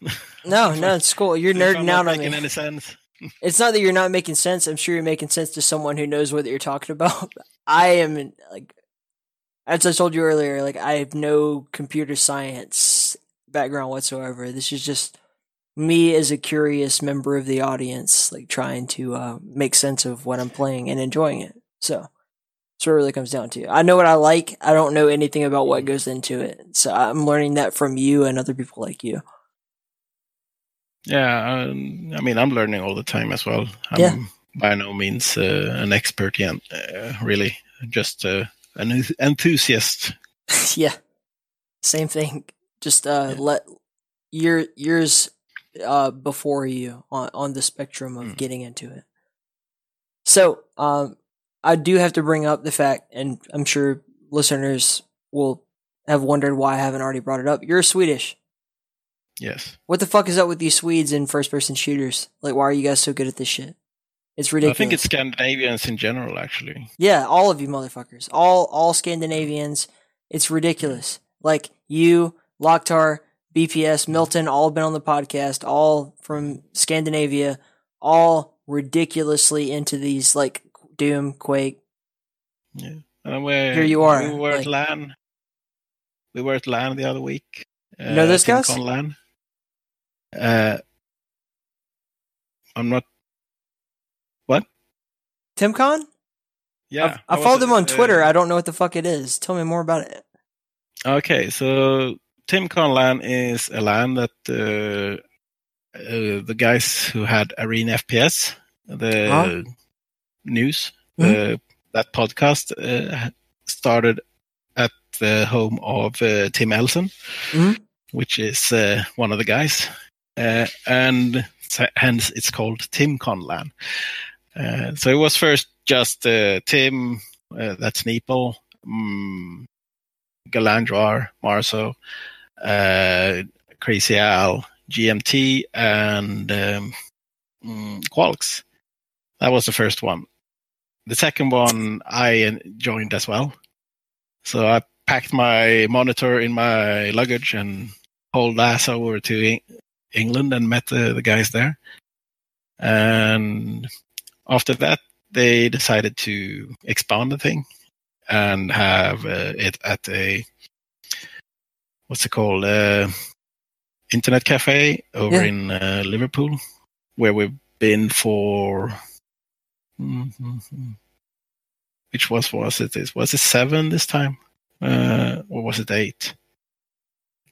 No, no, it's cool. You're nerding out on making me. any sense. It's not that you're not making sense. I'm sure you're making sense to someone who knows what you're talking about. I am like, as I told you earlier, like I have no computer science background whatsoever. This is just me as a curious member of the audience, like trying to uh, make sense of what I'm playing and enjoying it. So that's what it really comes down to. I know what I like. I don't know anything about what goes into it. So I'm learning that from you and other people like you. Yeah, um, I mean, I'm learning all the time as well. I'm Yeah. by no means uh, an expert yet, uh, really. Just uh, an enthusiast. yeah. Same thing. Just uh Yeah. let year years uh, before you on on the spectrum of Mm. getting into it. So, um, I do have to bring up the fact, and I'm sure listeners will have wondered why I haven't already brought it up. You're Swedish. Yes. What the fuck is up with these Swedes in first person shooters? Like, why are you guys so good at this shit? It's ridiculous. I think it's Scandinavians in general, actually. Yeah, all of you motherfuckers. All all Scandinavians. It's ridiculous. Like you, Locktar, BPS, Milton, all been on the podcast, all from Scandinavia, all ridiculously into these like Doom, Quake. Yeah. And we, Here you are, We were like- at LAN. We were at LAN the other week. Uh, know guys? TimCon LAN. Uh, I'm not. What? TimCon? Yeah, I, I followed them on at, uh, Twitter. I don't know what the fuck it is. Tell me more about it. Okay, so TimCon LAN is a LAN that uh, uh, the guys who had Arena FPS, the Huh? news, Mhm. uh, that podcast uh, started at the home of uh, Tim Elson, Mhm. which is uh, one of the guys, uh, and hence it's called TimCon LAN. Uh, so it was first just uh, Tim, uh, that's Neeple, um, Galandrar, Marso, uh, Crazy Al, GMT, and um, mm, Qualks. That was the first one. The second one I joined as well. So I packed my monitor in my luggage and hauled ass over to England and met the, the guys there. And after that, they decided to expand the thing and have uh, it at a what's it called uh, internet cafe over Yeah. in uh, Liverpool, where we've been for. Mhm. Which was was it? Is was it seven this time, uh, or was it eight?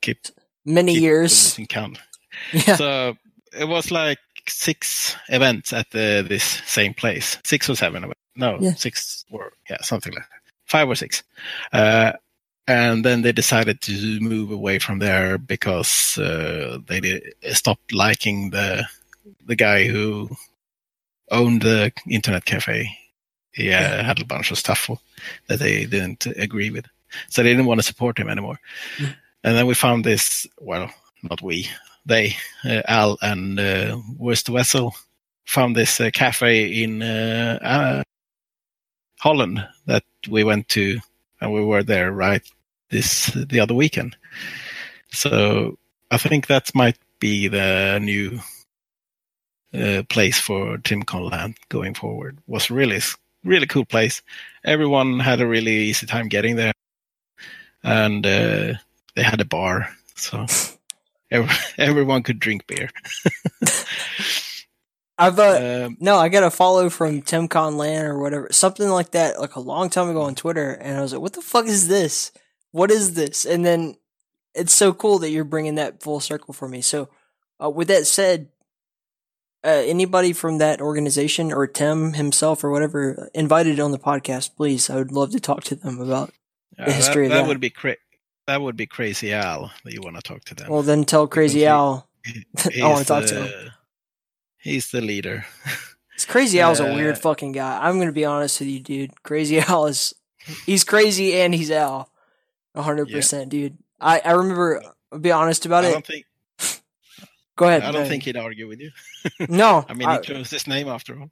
Keep, Many keep years. count. Yeah. So it was like six events at the, this same place. Six or seven. No, Yeah. six or yeah, something like that. Five or six. Uh, and then they decided to move away from there because uh, they did, stopped liking the the guy who owned the internet cafe. He uh, Yeah. had a bunch of stuff that they didn't agree with, so they didn't want to support him anymore. Mm. And then we found this. Well, not we they, uh, Al and uh, Worst Vessel, found this uh, cafe in uh, uh, Holland that we went to, and we were there right this the other weekend. So I think that might be the new uh, place for TimCon LAN going forward. Was really really cool place. Everyone had a really easy time getting there, and uh, they had a bar, so every, everyone could drink beer. I've uh, Um, no, I got a follow from TimCon LAN or whatever, something like that, like a long time ago on Twitter, and I was like, "What the fuck is this? What is this?" And then it's so cool that you're bringing that full circle for me. So, uh, with that said, uh, anybody from that organization or Tim himself or whatever invited on the podcast, please, I would love to talk to them about. uh, history that, of that that. would be cra- that would be crazy Al that you want to talk to them. Well, then tell Crazy he- Al. I want to talk to the- him. He's the leader. It's Crazy Al's a Uh, weird fucking guy. I'm gonna be honest with you, dude. Crazy Al is he's crazy and he's Al. Hundred percent, dude. I, I remember I'll be honest about I it. don't think Go ahead. I don't think he'd argue with you. No. I mean, he chose his name after all.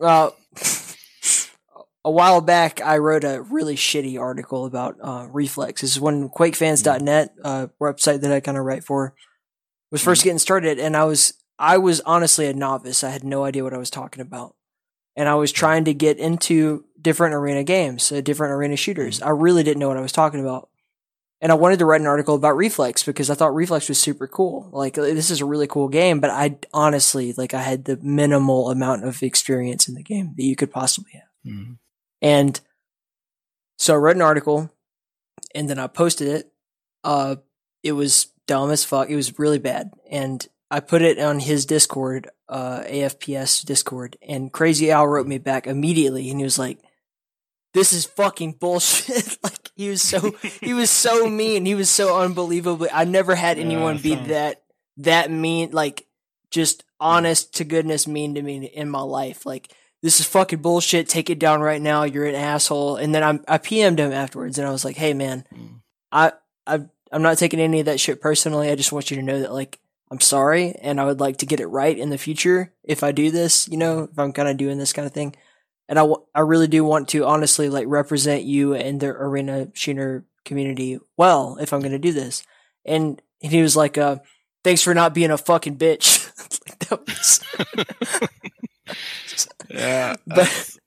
uh, a while back I wrote a really shitty article about uh, Reflex. This is when QuakeFans.net, uh, website that I kind of write for, was 1st getting started, and I was I was honestly a novice. I had no idea what I was talking about, and I was trying to get into different arena games, uh, different arena shooters. I really didn't know what I was talking about. And I wanted to write an article about Reflex because I thought Reflex was super cool. Like this is a really cool game, but I honestly like I had the minimal amount of experience in the game that you could possibly have. Mhm. And so I wrote an article and then I posted it. Uh, it was dumb as fuck. It was really bad. And I put it on his Discord, uh, AFPS Discord, and Crazy Al wrote me back immediately and he was like, this is fucking bullshit. like he was so, he was so mean. He was so unbelievably, I never had Yeah, anyone be that, that mean. Like just honest to goodness mean to me in my life. Like this is fucking bullshit. Take it down right now. You're an asshole. And then I'm, I PM'd him afterwards and I was like, Hey man, Mm. I, I, I'm not taking any of that shit personally. I just want you to know that like, I'm sorry and I would like to get it right in the future if I do this, you know, if I'm kind of doing this kind of thing. And I, w- I really do want to honestly like represent you and the arena shooter community well if I'm going to do this. And, and he was like, uh, thanks for not being a fucking bitch. like was, Yeah, But- that's,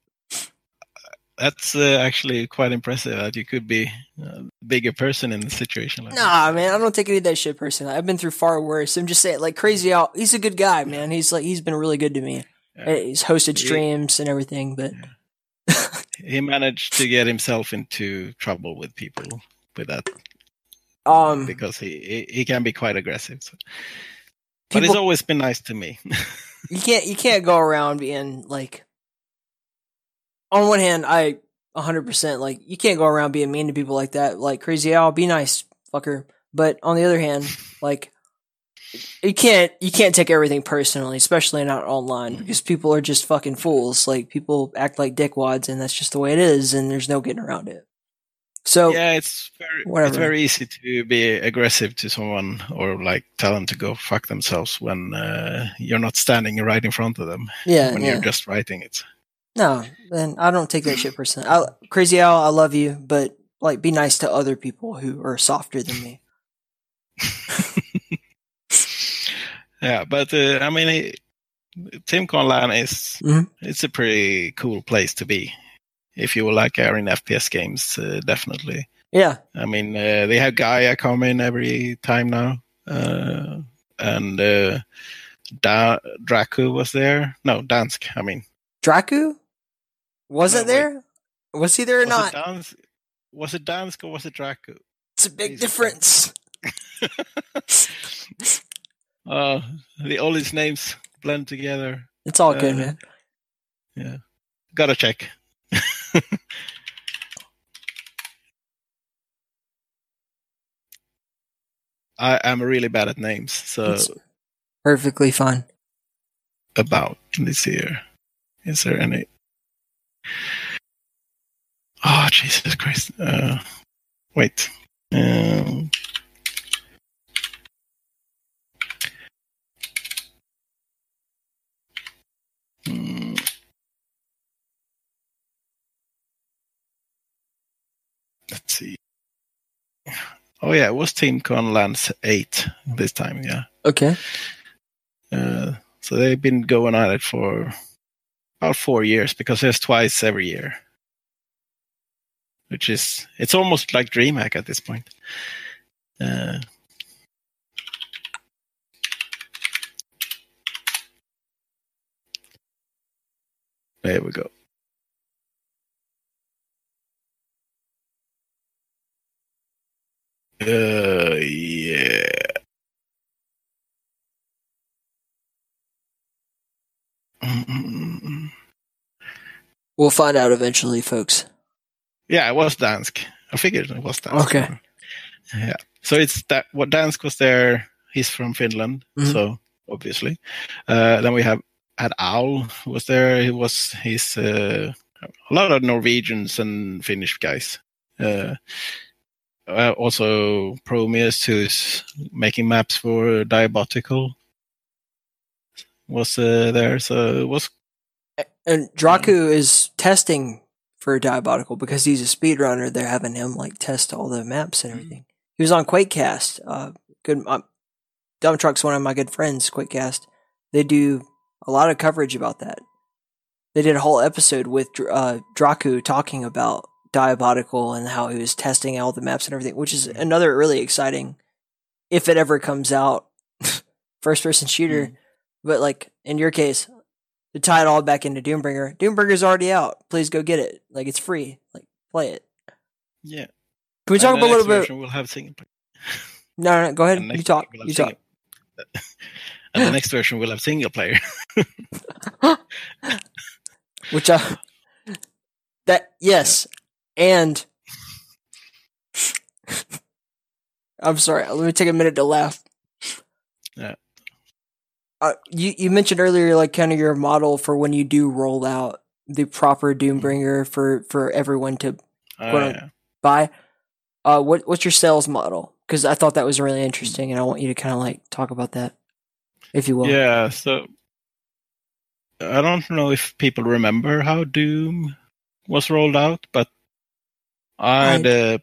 that's uh, actually quite impressive that you could be a bigger person in a situation like that. Nah, man, I don't take any of that shit personally. I've been through far worse. I'm just saying, like Crazy Al. He's a good guy, man. He's like he's been really good to me. Yeah. He's hosted He- streams and everything, but He managed to get himself into trouble with people with that um, because he he, he can be quite aggressive. So. But he's always been nice to me. you can't you can't go around being like. On one hand, I 100 percent like you can't go around being mean to people like that. Like crazy Al, be nice, fucker. But on the other hand, like you can't you can't take everything personally, especially not online, because people are just fucking fools. Like people act like dickwads, and that's just the way it is, and there's no getting around it. So yeah, it's very Whatever. it's very easy to be aggressive to someone or like tell them to go fuck themselves when uh, you're not standing right in front of them yeah, when yeah. you're just writing it. no, then I don't take that shit personally. I, Crazy Al, I love you, but like be nice to other people who are softer than me. Yeah, but uh, I mean, he, TimCon LAN is Mhm. it's a pretty cool place to be if you like arena FPS games. Uh, definitely. Yeah, I mean, uh, they have Gaia come in every time now, uh, and uh, da- Draku was there. No, Dansk. I mean, Draku wasn't No, wait. there. Was he there or was not? it Dansk? Was it Dansk or was it Draku? It's a big difference. Uh, the all these names blend together. It's all good, Uh, man. Yeah, gotta check. I am really bad at names, so It's perfectly fine. about this year. Is there any? Oh Jesus Christ! Uh, wait. Um, hmm. Let's see. Oh yeah, it was TimCon LANs eight this time. Yeah. Okay. Uh, so they've been going at it for about four years because there's twice every year, which is it's almost like DreamHack at this point. Uh, there we go. Uh, yeah. Mm-mm-mm. We'll find out eventually, folks. Yeah, it was Dansk. I figured it was Dansk. Okay. Yeah. So it's that what Dansk was there. He's from Finland, Mhm. so obviously. Uh, then we have had Owl was there. He was he's uh, a lot of Norwegians and Finnish guys. Uh, uh, also Prometheus, who's making maps for Diabotical, was uh, there. So it was And Draku is testing for Diabotical because he's a speedrunner. They're having him like test all the maps and everything. He was on QuakeCast. Uh, good. Uh, Dumb Truck's one of my good friends. QuakeCast. They do a lot of coverage about that. They did a whole episode with uh, Draku talking about Diabotical and how he was testing all the maps and everything, which is another really exciting, if it ever comes out, first person shooter. But like in your case, to tie it all back into Doombringer, Doombringer's already out. Please go get it. Like it's free. Like play it. yeah. Can we talk about a little bit? We'll have single player. No, no, no, go ahead. You talk. we'll You talk. and the next version will have single player. Which I that yes, and I'm sorry. Let me take a minute to laugh. Yeah. uh, you you mentioned earlier like kind of your model for when you do roll out the proper Doombringer for for everyone to Well, yeah. buy. Uh, what what's your sales model? Because I thought that was really interesting, and I want you to kind of like talk about that, if you will. Yeah, so I don't know if people remember how Doom was rolled out, but I had a,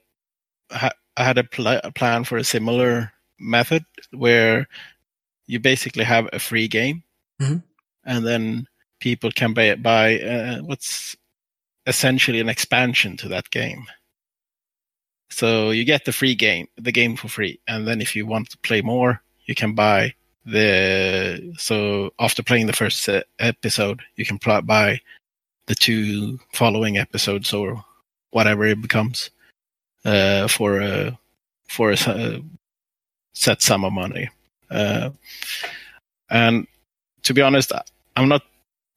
I had a, pl- a plan for a similar method where you basically have a free game, Mhm. and then people can buy, buy uh, what's essentially an expansion to that game. So you get the free game, the game for free, and then if you want to play more, you can buy the. So after playing the first episode, you can buy the two following episodes or whatever it becomes uh, for a for a uh, set sum of money. Uh, and to be honest, I'm not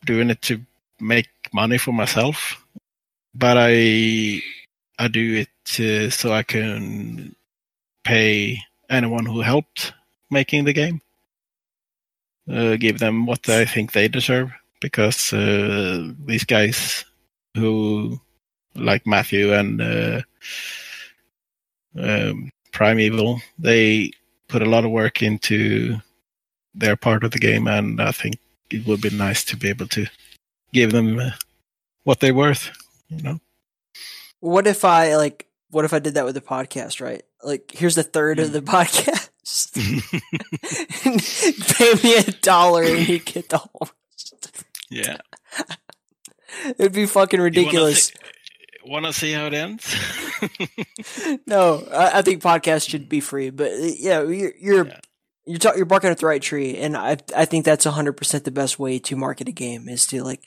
doing it to make money for myself, but I I do it so I can pay anyone who helped making the game, uh, give them what I think they deserve, because uh, these guys who like Matthew and uh, um, Primeval, they put a lot of work into their part of the game, and I think it would be nice to be able to give them uh, what they're worth. You know. What if I like? What if I did that with the podcast? Right? Like, here's a third of the podcast. Pay me a dollar and you get the whole. yeah. It'd be fucking ridiculous. Want to see how it ends? no, I, I think podcasts should be free, but yeah, you're you're Yeah. you're, ta- you're barking at the right tree, and I I think that's hundred percent the best way to market a game is to like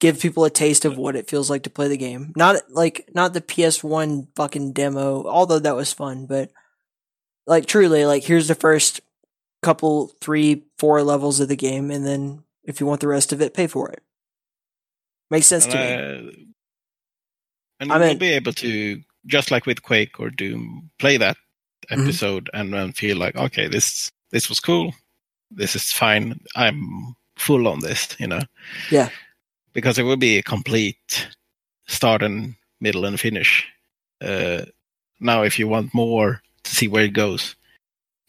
give people a taste of what it feels like to play the game. Not like not the PS One fucking demo, although that was fun, but like truly, like here's the first couple, three, four levels of the game, and then if you want the rest of it, pay for it. Makes sense and to me. And I you will be able to, just like with Quake or Doom, play that Mhm. episode and feel like, okay, this this was cool. This is fine. I'm full on this, you know. Yeah. Because it will be a complete start and middle and finish. Uh, now, if you want more to see where it goes,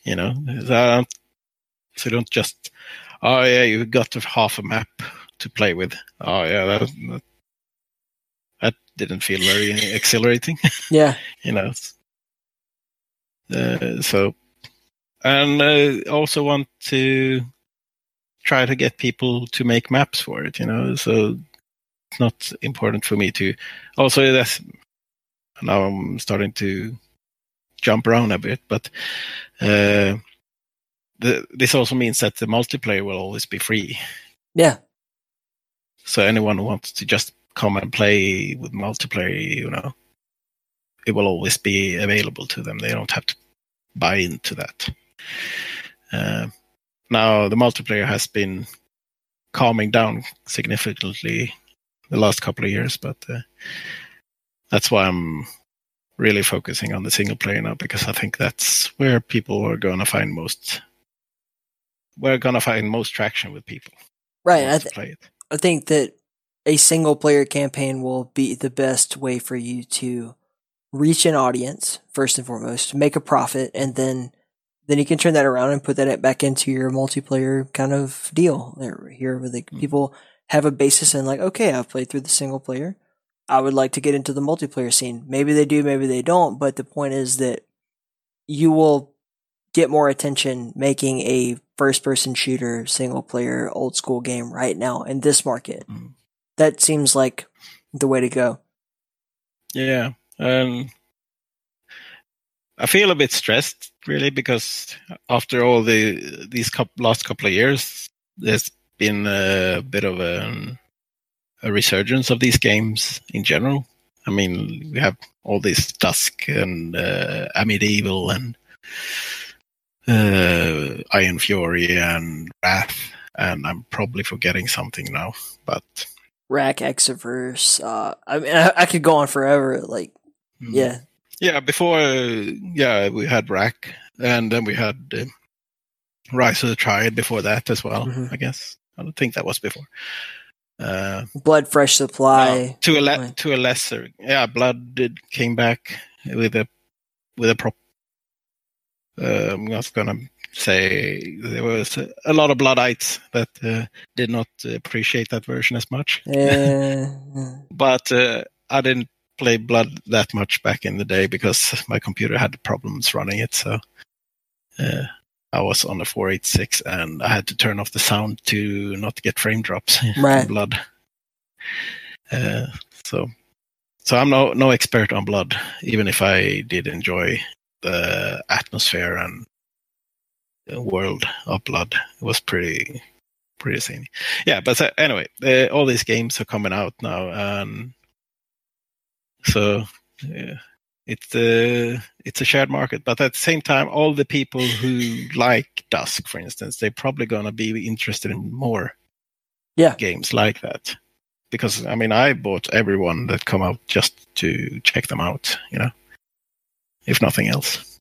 you know, so, don't- so don't just, oh yeah, you got half a map to play with. Oh yeah, that didn't feel very exhilarating Yeah, you know. Uh, so, and uh, also want to try to get people to make maps for it, you know. So it's not important for me to. Also, that's now I'm starting to jump around a bit, but uh, the, this also means that the multiplayer will always be free. yeah, So anyone who wants to just come and play with multiplayer, you know, it will always be available to them. They don't have to buy into that. Uh, now the multiplayer has been calming down significantly the last couple of years, but uh, that's why I'm really focusing on the single player now because I think that's where people are going to find most. We're going to find most traction with people. right. I, th-. I think that a single player campaign will be the best way for you to reach an audience first and foremost, make a profit, and then then you can turn that around and put that back into your multiplayer kind of deal. Here where the Mm. people have a basis and like, okay, I've played through the single player. I would like to get into the multiplayer scene. Maybe they do, maybe they don't. But the point is that you will get more attention making a first person shooter, single player, old school game right now in this market. Mm. That seems like the way to go. Yeah, um, I feel a bit stressed really because after all the these last couple of years, there's been a bit of a, a resurgence of these games in general. I mean, we have all this Dusk and uh, Amid Evil and uh, Ion Fury and Wrath, and I'm probably forgetting something now, but Wrack Exoverse. Uh, I mean, I, I could go on forever. Like, mm. yeah, Yeah, before, uh, yeah, we had Wrack, and then we had uh, Rise of the Triad before that as well. Mhm. I guess I don't think that was before. Uh, Blood Fresh Supply. no, to a le- to a lesser, yeah. Blood did came back with a with a prop. Uh, I'm not gonna say there was a, lot of Bloodites that uh, did not appreciate that version as much. But uh, I didn't play Blood that much back in the day because my computer had problems running it. So uh, I was on a 486 and I had to turn off the sound to not get frame drops in Right. Blood. Uh, so, so I'm no no expert on Blood, even if I did enjoy the atmosphere and world of Blood. It was pretty pretty zany. Yeah, but uh, anyway, uh, all these games are coming out now, and so yeah, it's uh, it's a shared market. But at the same time, all the people who like Dusk, for instance, they're probably gonna be interested in more Yeah. games like that. Because I mean, I bought everyone that come out just to check them out, you know, if nothing else.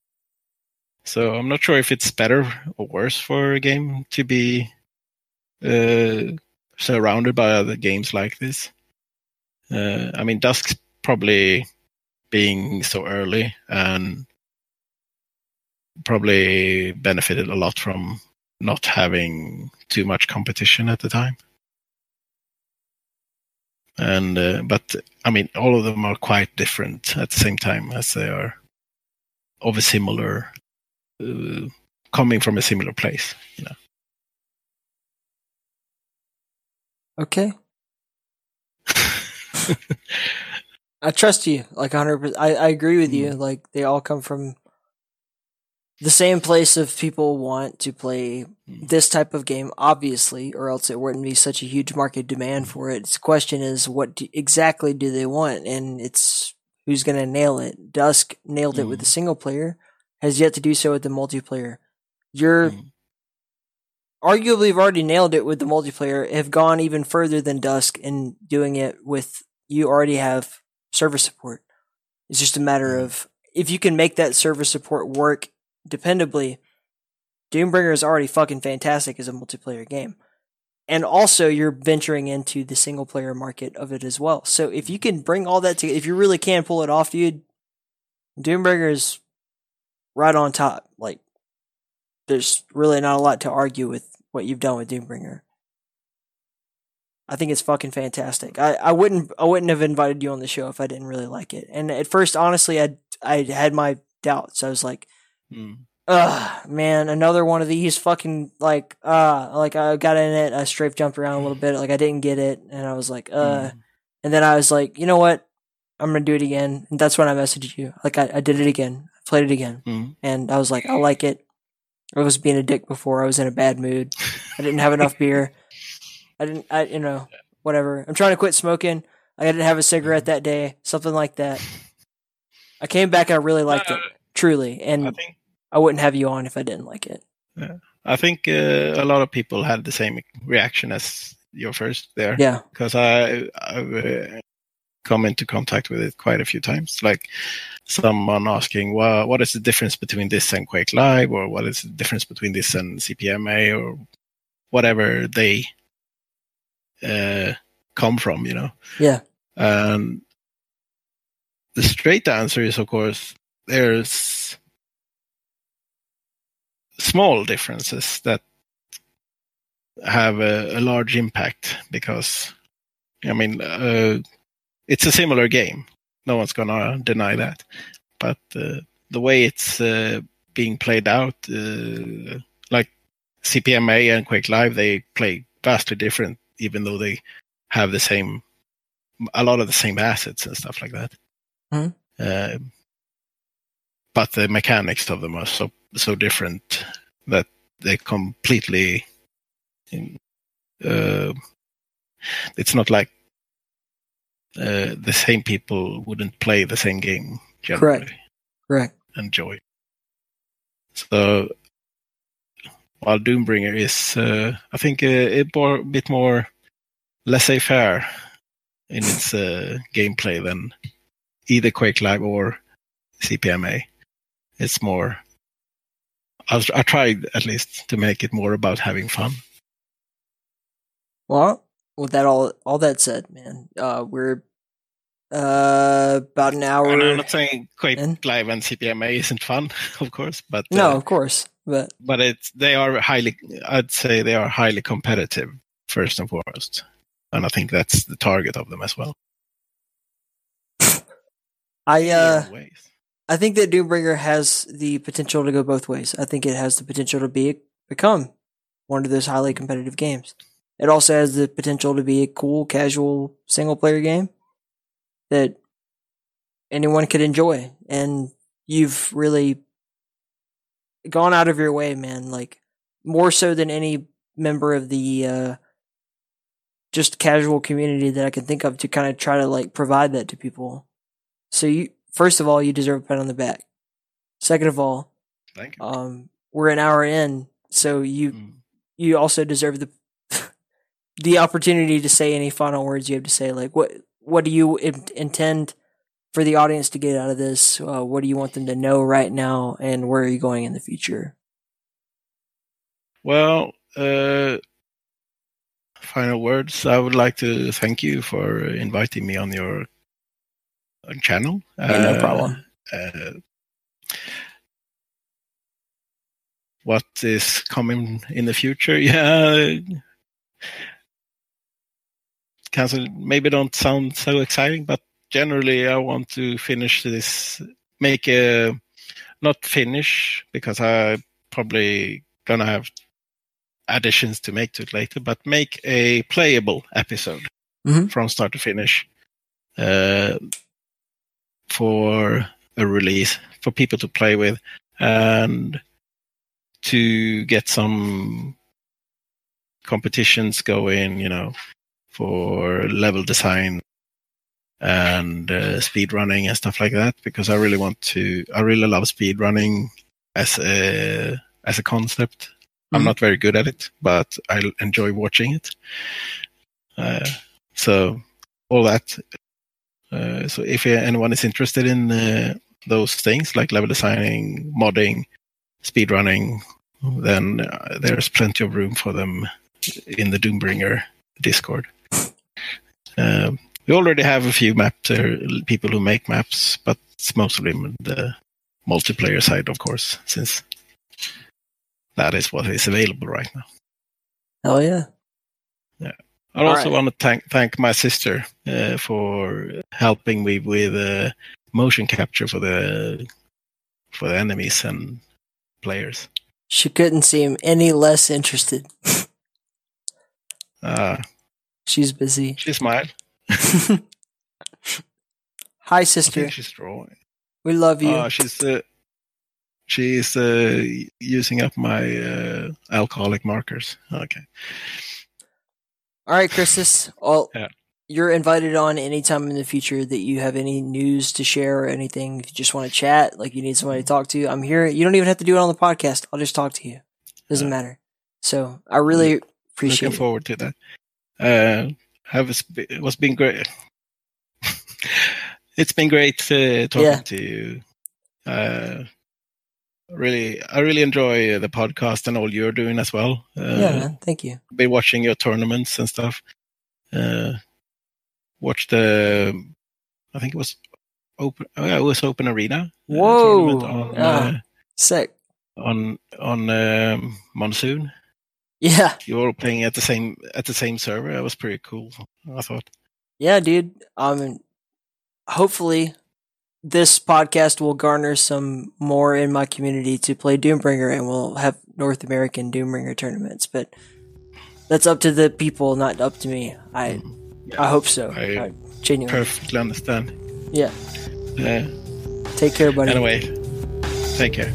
So I'm not sure if it's better or worse for a game to be uh, surrounded by other games like this. Uh, I mean, Dusk's probably being so early and probably benefited a lot from not having too much competition at the time. And uh, but I mean, all of them are quite different at the same time as they are of a similar, uh, coming from a similar place. You know. okay. I trust you like 100%. I, I agree with you. Mm. Like they all come from the same place of people want to play mm. this type of game, obviously, or else it wouldn't be such a huge market demand mm. for it. The question is, what do, exactly do they want? And it's who's going to nail it. Dusk nailed it with the single player, has yet to do so with the multiplayer. You're Mm. arguably have already nailed it with the multiplayer, have gone even further than Dusk in doing it with you already have server support. It's just a matter Mhm. of if you can make that server support work dependably. Doombringer is already fucking fantastic as a multiplayer game. And also you're venturing into the single player market of it as well. So if you can bring all that together, if you really can pull it off, dude, Doombringer is right on top. Like there's really not a lot to argue with what you've done with Doombringer. I think it's fucking fantastic. I, I wouldn't I wouldn't have invited you on the show if I didn't really like it. And at first, honestly, I I had my doubts. I was like, Mm. ugh, man, another one of these fucking like uh like I got in it, I strafe jumped around a little bit, like I didn't get it, and I was like, uh, Mm. and then I was like, you know what, I'm gonna do it again, and that's when I messaged you. Like I, I did it again, played it again, Mm. and I was like, I like it. I was being a dick before. I was in a bad mood. I didn't have enough beer. I didn't. I you know whatever. I'm trying to quit smoking. I didn't have a cigarette that day. Something like that. I came back. I really liked it, truly, I and think I wouldn't have you on if I didn't like it. Yeah. I think uh, a lot of people had the same reaction as your first there. Yeah, because I I've uh, come into contact with it quite a few times. Like someone asking, "Well, what is the difference between this and Quake Live, or what is the difference between this and CPMA, or whatever they uh, come from?" You know, yeah, and the straight answer is, of course, there's small differences that have a, a large impact because, I mean, uh, it's a similar game. No one's gonna deny that, but uh, the way it's uh, being played out, uh, like CPMA and Quake Live, they play vastly different, even though they have the same, a lot of the same assets and stuff like that. Mhm. Uh, but the mechanics of them are so so different that they completely. Uh, it's not like uh, the same people wouldn't play the same game generally Correct. correct. enjoy. So while Doombringer is, uh, I think, uh, a bit more laissez-faire in its uh, gameplay than either Quake Live or CPMA. It's more I, I tried at least to make it more about having fun. Well, with that all all that said, man, uh, we're uh about an hour. And I'm not saying Quake in. Live and CPMA isn't fun, of course, but No, uh, of course, but but it's they are highly. I'd say they are highly competitive first and foremost, and I think that's the target of them as well. I uh I think that Doombringer has the potential to go both ways. I think it has the potential to be become one of those highly competitive games. It also has the potential to be a cool, casual single player game that anyone could enjoy. And you've really gone out of your way, man. Like more so than any member of the uh, just casual community that I can think of to kind of try to like provide that to people. So you, first of all, you deserve a pat on the back. Second of all, Thank you. um, we're an hour in, so you Mm. you also deserve the the opportunity to say any final words you have to say. Like what what do you in- intend for the audience to get out of this? Uh, what do you want them to know right now, and where are you going in the future? Well, uh, final words. I would like to thank you for inviting me on your uh, channel. Hey, no Uh, problem. uh, what is coming in the future? Yeah, cancel maybe don't sound so exciting, but generally I want to finish this, make a not finish because I probably gonna have additions to make to it later, but make a playable episode Mhm. from start to finish uh, for a release for people to play with and to get some competitions going, you know, for level design and uh, speed running and stuff like that because I really want to I really love speed running as a as a concept. I'm Mhm. not very good at it, but I enjoy watching it. Uh, so all that. Uh, so if anyone is interested in uh, those things like level designing, modding, speed running, then uh, there's plenty of room for them in the Doombringer Discord. Um, we already have a few maps, uh, people who make maps, but it's mostly the multiplayer side, of course, since that is what is available right now. Hell yeah! I All also right. want to thank thank my sister uh, for helping me with uh, motion capture for the for the enemies and players. She couldn't seem any less interested. Uh, She's busy. She's smiled. Hi, sister. she's drawing. We love you. Oh, she's uh, she's uh, using up my uh, alcoholic markers. Okay. All right, Kristus. Well, Yeah. you're invited on anytime in the future that you have any news to share or anything. If you just want to chat, like you need somebody to talk to, I'm here. You don't even have to do it on the podcast. I'll just talk to you. Doesn't Yeah. matter. So I really appreciate Looking it. forward to that. Uh, have it was been great. it's been great uh, talking Yeah. to you. Uh, really, I really enjoy the podcast and all you're doing as well. Uh, yeah, man. Thank you. Been watching your tournaments and stuff. Uh, watched the, I think it was open. Oh yeah, it was Open Arena. uh, Whoa. tournament on Ah. Sick. uh, on on um, monsoon. Yeah. You were all playing at the same at the same server. That was pretty cool. I thought. Yeah, dude. Um, hopefully this podcast will garner some more in my community to play Doombringer and we'll have North American Doombringer tournaments, but that's up to the people, not up to me. I, I hope so. I I genuinely. perfectly understand. Yeah. Yeah. Take care, buddy. anyway, take care.